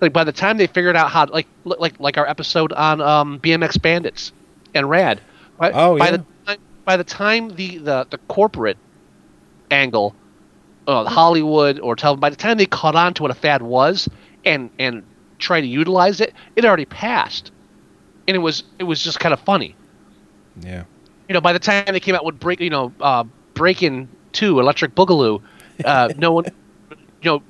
like by the time they figured out how like like like our episode on um, bmx bandits and rad right? Oh, by yeah. the time, by the time the the, the corporate angle uh, hollywood or tell by the time they caught on to what a fad was and and try to utilize it it already passed and it was it was just kind of funny Yeah. you know, by the time they came out with break, you know, uh, Breaking Two, Electric Boogaloo, uh, no one, you know,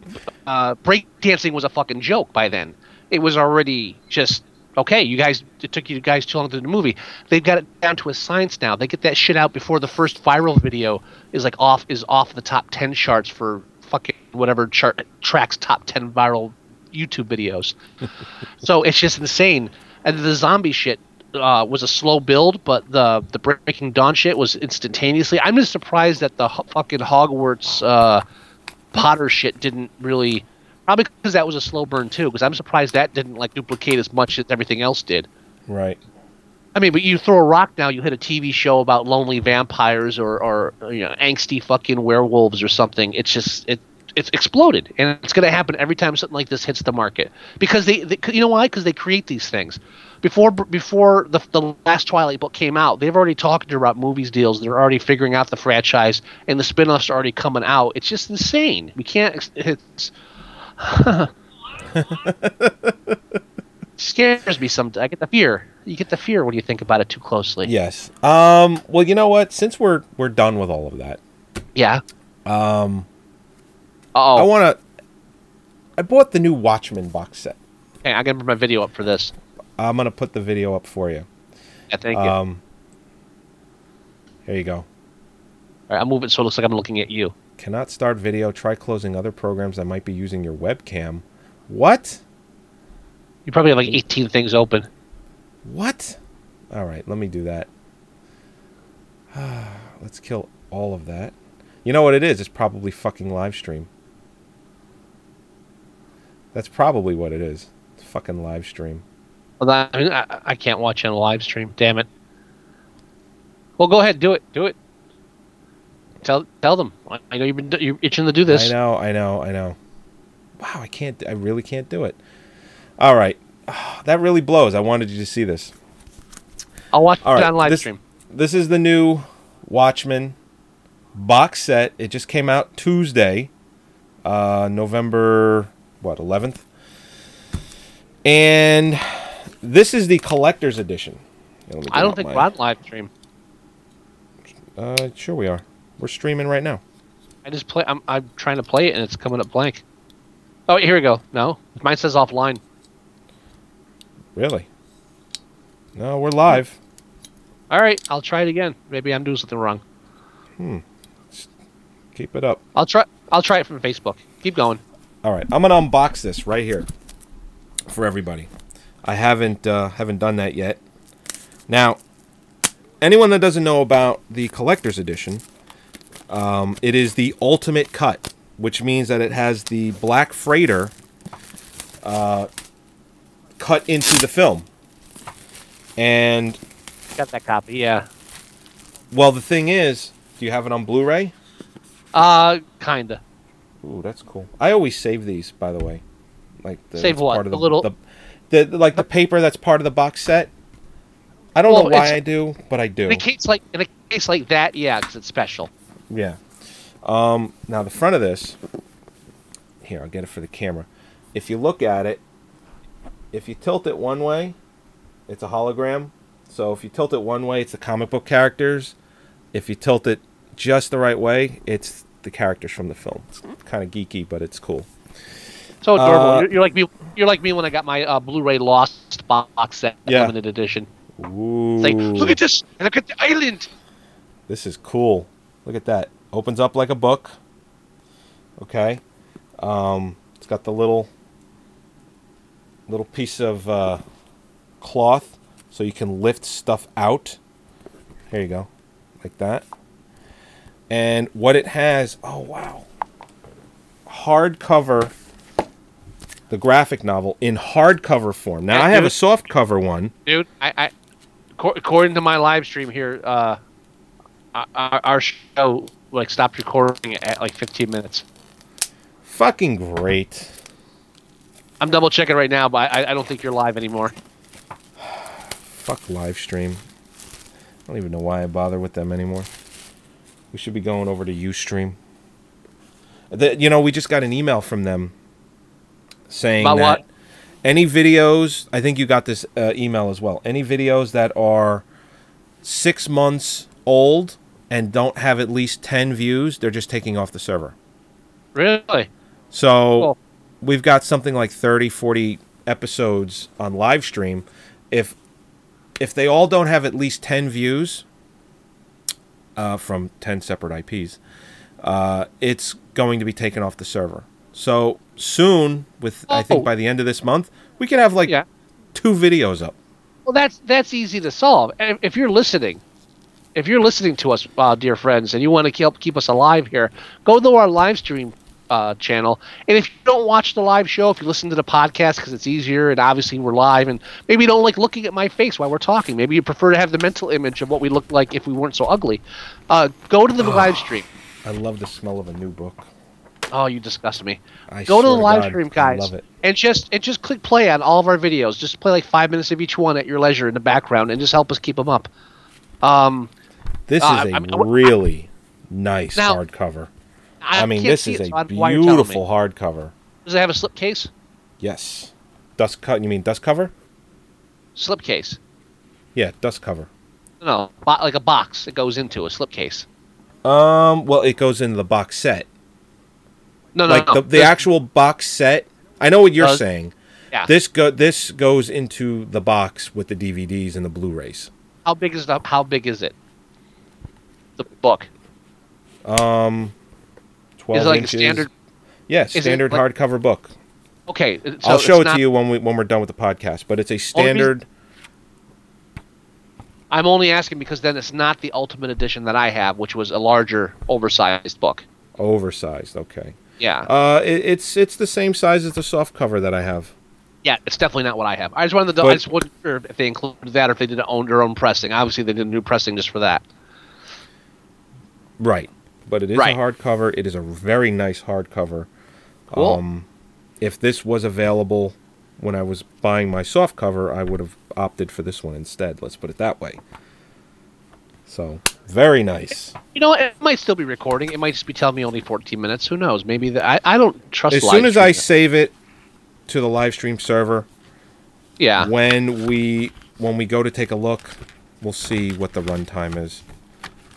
uh, break dancing was a fucking joke by then. It was already just okay. You guys, it took you guys too long to do the movie. They've got it down to a science now. They get that shit out before the first viral video is like off is off the top ten charts for fucking whatever chart tracks top ten viral YouTube videos. [laughs] so it's just insane. And the zombie shit uh, was a slow build, but the the Breaking Dawn shit was instantaneously. I'm just surprised that the ho- fucking Hogwarts uh, Potter shit didn't really. Probably because that was a slow burn too. Because I'm surprised that didn't like duplicate as much as everything else did. Right. I mean, but you throw a rock now, you hit a TV show about lonely vampires or, or you know angsty fucking werewolves or something. It's just it it's exploded, and it's going to happen every time something like this hits the market because they, they you know why? Because they create these things. Before before the the last Twilight book came out, they've already talked to her about movies deals. They're already figuring out the franchise, and the spin-offs are already coming out. It's just insane. We can't. It's [laughs] scares me sometimes. I get the fear. You get the fear when you think about it too closely. Yes. Um. Well, you know what? Since we're we're done with all of that, Yeah. Um, Oh, I want to. I bought the new Watchmen box set. okay, I gotta put my video up for this. I'm gonna put the video up for you. Yeah, thank you. Um, here you go. All right, I'll move it so it looks like I'm looking at you. Cannot start video. Try closing other programs that might be using your webcam. What? You probably have like 18 things open. What? All right, let me do that. [sighs] Let's kill all of that. You know what it is? It's probably fucking live stream. That's probably what it is. It's fucking live stream. Well, I, mean, I, I can't watch on a live stream. Damn it. Well, go ahead, do it, do it. Tell tell them. I, know you've been you're itching to do this. I know, I know, I know. Wow, I can't. I really can't do it. All right, [sighs] that really blows. I wanted you to see this. I'll watch All it right, on live this- stream. This is the new Watchmen box set. It just came out Tuesday, uh, November what 11th, and this is the collector's edition. Me I don't think my- we're on live stream. Uh, sure we are. We're streaming right now. I just play. I'm I'm trying to play it and it's coming up blank. Oh, here we go. No, mine says offline. Really? No, we're live. All right, I'll try it again. Maybe I'm doing something wrong. Hmm. Keep it up. I'll try. I'll try it from Facebook. Keep going. All right, I'm gonna unbox this right here for everybody. I haven't uh, haven't done that yet. Now, anyone that doesn't know about the collector's edition, um, it is the ultimate cut, which means that it has the black freighter uh, cut into the film. And Got that copy. Yeah. well, the thing is, do you have it on Blu-ray? Uh, kinda. Ooh, that's cool. I always save these, by the way. Like the, Save what? Part of The the, little- the, the like the paper that's part of the box set. I don't Well, know why I do, but I do. In a case like in a case like that, yeah, because it's special. Yeah. Um. Now the front of this. Here, I'll get it for the camera. If you look at it, if you tilt it one way, it's a hologram. So if you tilt it one way, it's the comic book characters. If you tilt it just the right way, it's the characters from the film. It's kind of geeky, but it's cool. So adorable. Uh, you're, you're like me. You're like me when I got my uh, Blu-ray Lost box set, Yeah. limited edition. Ooh. Like, look at this, and look at the island. This is cool. Look at that. Opens up like a book. Okay. Um, it's got the little little piece of uh, cloth so you can lift stuff out. Here you go. Like that. And what it has, oh wow. Hardcover the graphic novel in hardcover form. Now I have a dude. soft cover one. dude. I, I according to my live stream here, uh, our, our show like stopped recording at like 15 minutes. Fucking great. I'm double checking right now, but I, I don't think you're live anymore. [sighs] Fuck live stream. I don't even know why I bother with them anymore. We should be going over to Ustream. The, you know, we just got an email from them saying About that what? any videos, I think you got this uh, email as well. Any videos that are six months old and don't have at least 10 views, they're just taking off the server. Really? So Cool. we've got something like 30, 40 episodes on live stream. If if they all don't have at least 10 views uh, from 10 separate IPs, uh, it's going to be taken off the server. So soon, with I think Oh. by the end of this month, we can have like Yeah. two videos up. Well, that's that's easy to solve. If you're listening, if you're listening to us, uh, dear friends, and you want to help keep us alive here, go to our live stream uh, channel. And if you don't watch the live show, if you listen to the podcast because it's easier, and obviously we're live, and maybe you don't like looking at my face while we're talking, maybe you prefer to have the mental image of what we look like if we weren't so ugly. Uh, go to the live stream. I love the smell of a new book. Oh, you disgust me. I Go to the live God, stream, I guys, love it. and just and just click play on all of our videos. Just play like five minutes of each one at your leisure in the background, and just help us keep them up. Um, This Uh, is a I mean, I- really nice Now- hardcover. I, I mean, this is it, a so I don't know why you're telling me. beautiful hardcover. Does it have a slipcase? Yes. Dust cut. You mean dust cover? Slipcase. Yeah, dust cover. No, like a box that goes into a slipcase. Um, well, it goes into the box set. No, no, like no. the, the actual box set. I know what you're Does- saying. Yeah. This go this goes into the box with the DVDs and the Blu-rays. How big is the? How big is it? The book. Um, twelve Is it like a inches. standard? Yeah, it standard like- hardcover book. Okay, so I'll show it not- to you when we when we're done with the podcast. But it's a standard. I'm only asking because then it's not the ultimate edition that I have, which was a larger, oversized book. Oversized. Okay. Yeah, Uh, it, it's it's the same size as the soft cover that I have. yeah, it's definitely not what I have. I just wanted to. I just wasn't sure if they included that or if they did their own their own pressing. Obviously, they did a new pressing just for that. Right. But it is Right. a hardcover. It is a very nice hardcover. Cool. Um, if this was available when I was buying my soft cover, I would have opted for this one instead. Let's put it that way. So very nice. You know, it might still be recording. It might just be telling me only 14 minutes. Who knows? Maybe the, I I don't trust. As live soon as I streaming. save it to the live stream server, yeah, when we when we go to take a look, we'll see what the runtime is.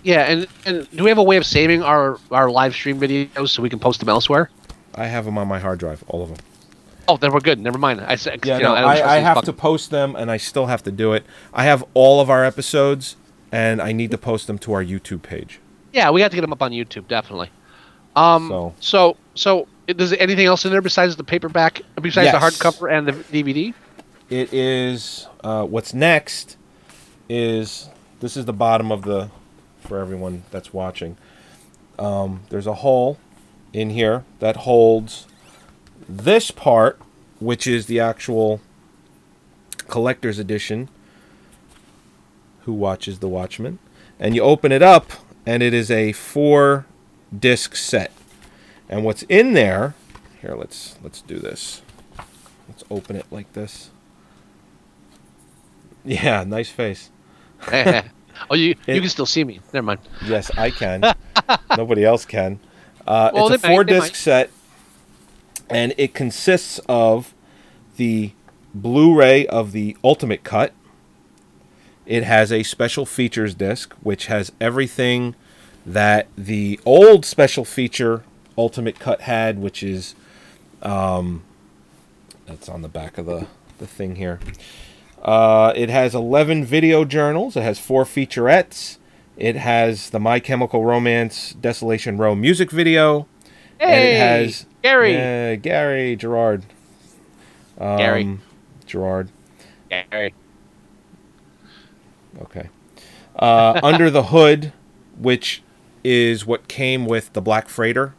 yeah, and and do we have a way of saving our our live stream videos so we can post them elsewhere? I have them on my hard drive, all of them. Oh, then we're good. Never mind. I said, Yeah, you know, no, don't I, I have fuck- to post them, and I still have to do it. I have all of our episodes, and I need to post them to our YouTube page. Yeah, we have to get them up on YouTube, definitely. Um, So- so, so, does anything else in there besides the paperback, besides the hardcover and the DVD? It is uh, what's next is this is the bottom of the for everyone that's watching. Um, there's a hole in here that holds this part, which is the actual collector's edition. Who watches the Watchmen? And you open it up, and it is a four disc set. And what's in there? Here, let's let's do this. Let's open it like this. Yeah, [laughs] nice face. [laughs] oh, you you It- can still see me. Never mind. Yes, I can. [laughs] Nobody else can. Uh, Well, it's a they might, four-disc set, and it consists of the Blu ray of the Ultimate Cut. It has a special features disc, which has everything that the old special feature Ultimate Cut had, which is. Um, that's on the back of the, the thing here. Uh, it has 11 video journals. It has four featurettes. It has the My Chemical Romance Desolation Row music video. and Hey, it has Gary. Yeah, Gary Gerard. Um, Gary. Gerard. Gary. Okay. Uh, Under the Hood, which is what came with the Black Freighter,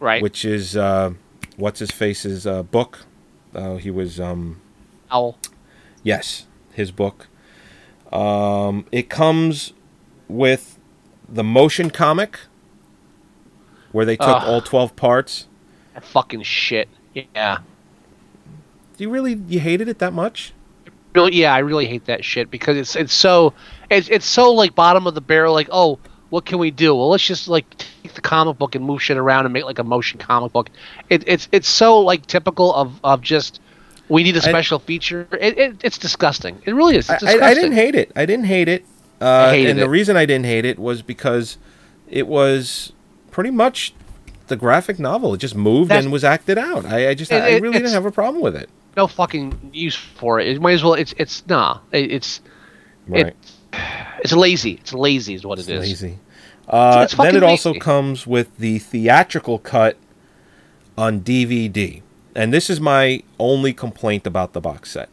Right. which is uh, what's his face's uh, book. Uh, he was um, Owl. Yes, his book. Um, it comes with the motion comic, where they took Ugh. all twelve parts. That fucking shit. Yeah. Do you really you hated it that much? Really, yeah, I really hate that shit because it's it's so it's it's so like bottom of the barrel. Like, oh, what can we do? Well, let's just like take the comic book and move shit around and make like a motion comic book. It, it's it's so like typical of of just we need a special feature. It, it it's disgusting. It really is. I, It's I, disgusting. I didn't hate it. I didn't hate it. Uh, and the reason I didn't hate it was because it was pretty much the graphic novel. It just moved That's- and was acted out. I, I just I really didn't have a problem with it. No fucking use for it. It might as well. It's it's nah. It, it's Right. it, it's lazy. It's lazy is what It's it is. lazy. Uh, It's then it also lazy. comes with the theatrical cut on DVD. And this is my only complaint about the box set.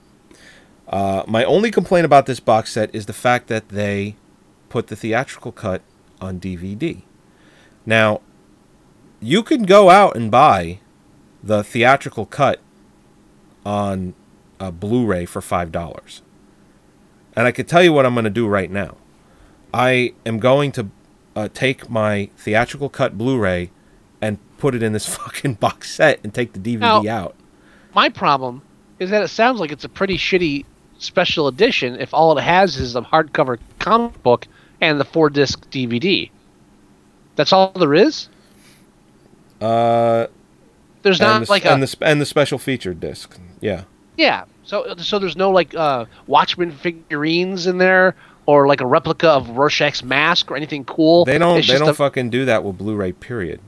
Uh, my only complaint about this box set is the fact that they put the theatrical cut on DVD. Now, you can go out and buy the theatrical cut on a Blu-ray for five dollars, and I could tell you what I'm going to do right now. I am going to uh, take my theatrical cut Blu-ray and put it in this [laughs] fucking box set and take the DVD Now- out. My problem is that it sounds like it's a pretty shitty special edition if all it has is a hardcover comic book and the four disc DVD. That's all there is. Uh, There's not the, like and a the and the special feature disc. Yeah. yeah. So so there's no like uh, Watchmen figurines in there or like a replica of Rorschach's mask or anything cool. They don't It's they don't a- fucking do that with Blu-ray. Period.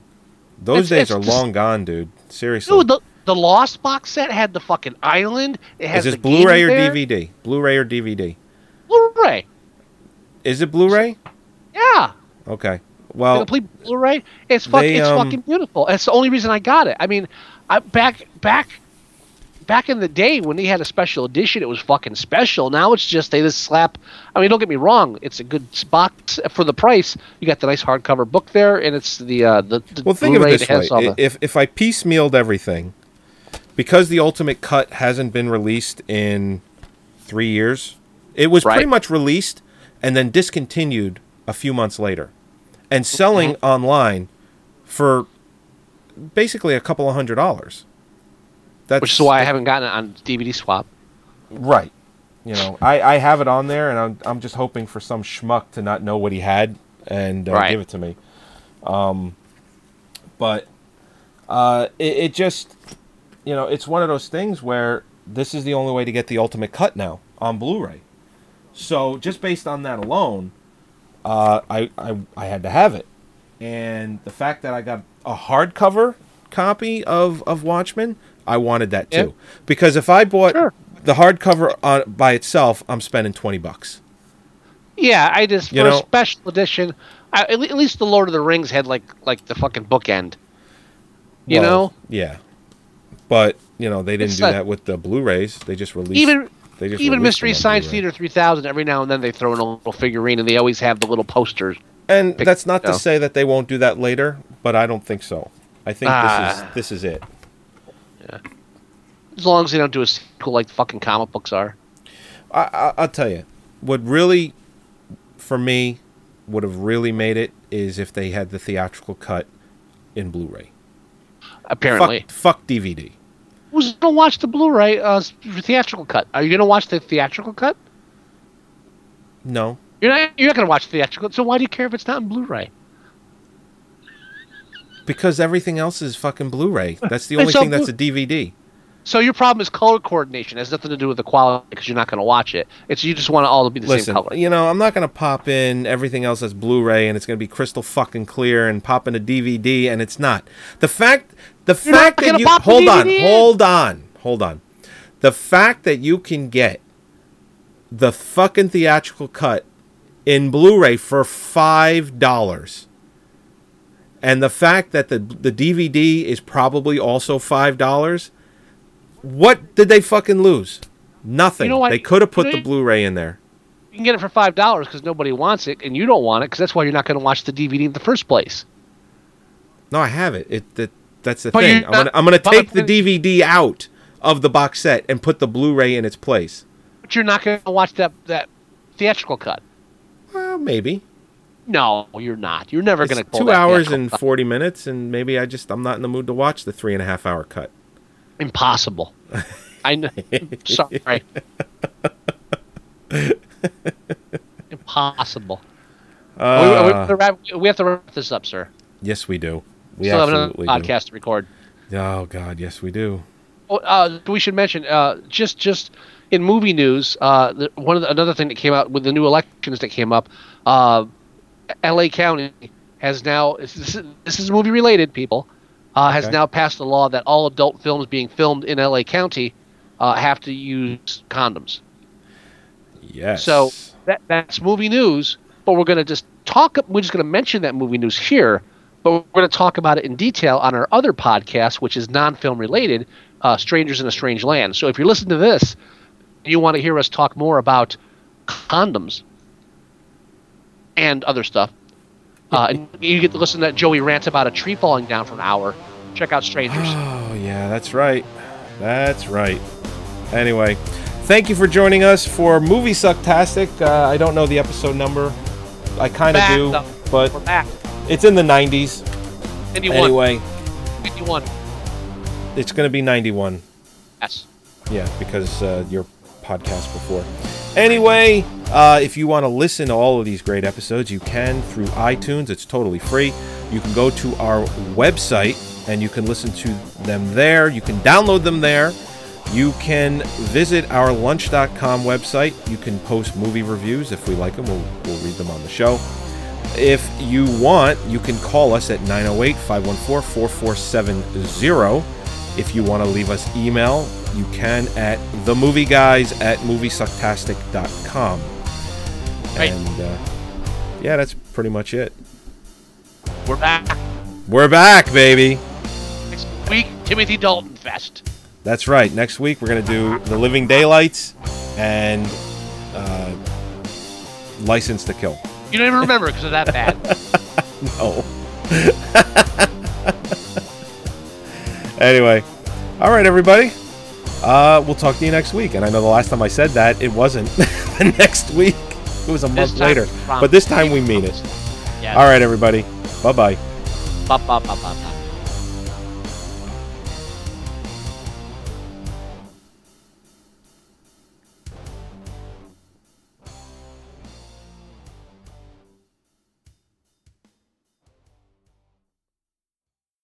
Those It's- days it's are just- long gone, dude. Seriously. Dude, the, the Lost box set had the fucking island. It has Is this Blu-ray or there. DVD? Blu-ray or DVD? Blu-ray. Is it Blu-ray? Yeah. Okay. Well, the complete Blu-ray. It's fuck, they, it's um, fucking beautiful. It's the only reason I got it. I mean, I, back back back in the day when they had a special edition, it was fucking special. Now it's just they just slap. I mean, don't get me wrong. It's a good box for the price. You got the nice hardcover book there, and it's the uh, the, the well, think of Blu-ray it this way: has all I- the- if if I piecemealed everything, because the ultimate cut hasn't been released in three years, it was Right. pretty much released and then discontinued a few months later, and selling Mm-hmm. online for basically a couple of hundred dollars. That's which is why I haven't gotten it on DVD swap. Right. You know, I, I have it on there, and I'm, I'm just hoping for some schmuck to not know what he had and uh, Right. give it to me. Um, but uh, it, it just, you know, it's one of those things where this is the only way to get the ultimate cut now on Blu-ray. So just based on that alone, uh, I, I I had to have it, and the fact that I got a hardcover copy of of Watchmen, I wanted that too. Yeah. Because if I bought Sure. the hardcover on by itself, I'm spending twenty bucks. Yeah, I just You for know- a special edition. I, at least the Lord of the Rings had like like the fucking bookend. You Well, know, Yeah. But you know they didn't It's do not- that with the Blu-rays. They just released even they just even Mystery Science Blu-ray. Theater 3000. Every now and then they throw in a little figurine, and they always have the little posters. And that's not to say that they won't do that later, but I don't think so. I think Ah. this is this is it. As long as they don't do a sequel like fucking comic books are. I, I, I'll tell you, what really, for me, would have really made it is if they had the theatrical cut in Blu-ray. Apparently, Fuck, fuck DVD. who's gonna watch the Blu-ray uh, theatrical cut? Are you gonna watch the theatrical cut? No, You're not. You're not gonna watch the theatrical. So why do you care if it's not in Blu-ray? Because everything else is fucking Blu-ray. That's the only so thing that's a DVD. So your problem is color coordination. It has nothing to do with the quality because you're not gonna watch it. It's you just want it all to be the Listen, same color. you know, I'm not gonna pop in everything else as Blu-ray and it's gonna be crystal fucking clear and pop in a DVD and it's not. The fact, the You're fact that you hold on, in. hold on, hold on. The fact that you can get the fucking theatrical cut in Blu-ray for five dollars, and the fact that the the DVD is probably also five dollars. What did they fucking lose? Nothing. You know? They could have put the Blu-ray in there. You can get it for five dollars because nobody wants it, and you don't want it because that's why you're not gonna watch the DVD in the first place. No, I have it. It that, that's the But thing. I'm not- I'm gonna take the DVD out of the box set and put the Blu-ray in its place. But you're not gonna watch that that theatrical cut. Well, maybe No, you're not. You're never gonna pull two hours and cut. forty minutes, and maybe I just I'm not in the mood to watch the three and a half hour cut. impossible. [laughs] I know. Sorry. impossible. we, we, Uh, we wrap- we have to wrap this up, sir. yes, we do. We Still have another do. podcast to record. Oh God, yes, we do. Oh, uh, we should mention uh, just just in movie news. Uh, the, one of the, another thing that came out with the new elections that came up. L.A. County has now this is, this is movie related. People uh, has Okay. now passed a law that all adult films being filmed in L.A. County uh, have to use condoms. Yes. So that that's movie news. But we're going to just talk. We're just going to mention that movie news here. But we're going to talk about it in detail on our other podcast, which is non-film related, uh, "Strangers in a Strange Land." So if you're listening to this, you want to hear us talk more about condoms and other stuff, uh, and you get to listen to Joey rant about a tree falling down for an hour. Check out "Strangers." Oh yeah, that's right. That's right. Anyway, thank you for joining us for Movie Sucktastic. Uh, I don't know the episode number. I kind of do, up. but We're back. it's in the 90s. 91. Anyway, 91. it's going to be 91. Yes. Yeah, because uh, your podcast before. Anyway, uh, if you want to listen to all of these great episodes, you can through iTunes. It's totally free. You can go to our website and you can listen to them there. You can download them there. You can visit our lunch.com website. You can post movie reviews if we like them. We'll, we'll read them on the show. If you want, you can call us at 908 514 4470. If you want to leave us email, you can at themovieguys at moviesucktastic.com. Right. And uh, yeah, that's pretty much it. We're back We're back, baby. next week. Timothy Dalton Fest. That's right. Next week we're gonna do The Living Daylights and uh, License to Kill. You don't even remember because of that bad. [laughs] No. [laughs] anyway, all right, everybody. Uh, we'll talk to you next week. And I know the last time I said that it wasn't [laughs] the next week. It was a month later. But this time we mean it. Yeah. All right, everybody. Bye bye. Ba, ba.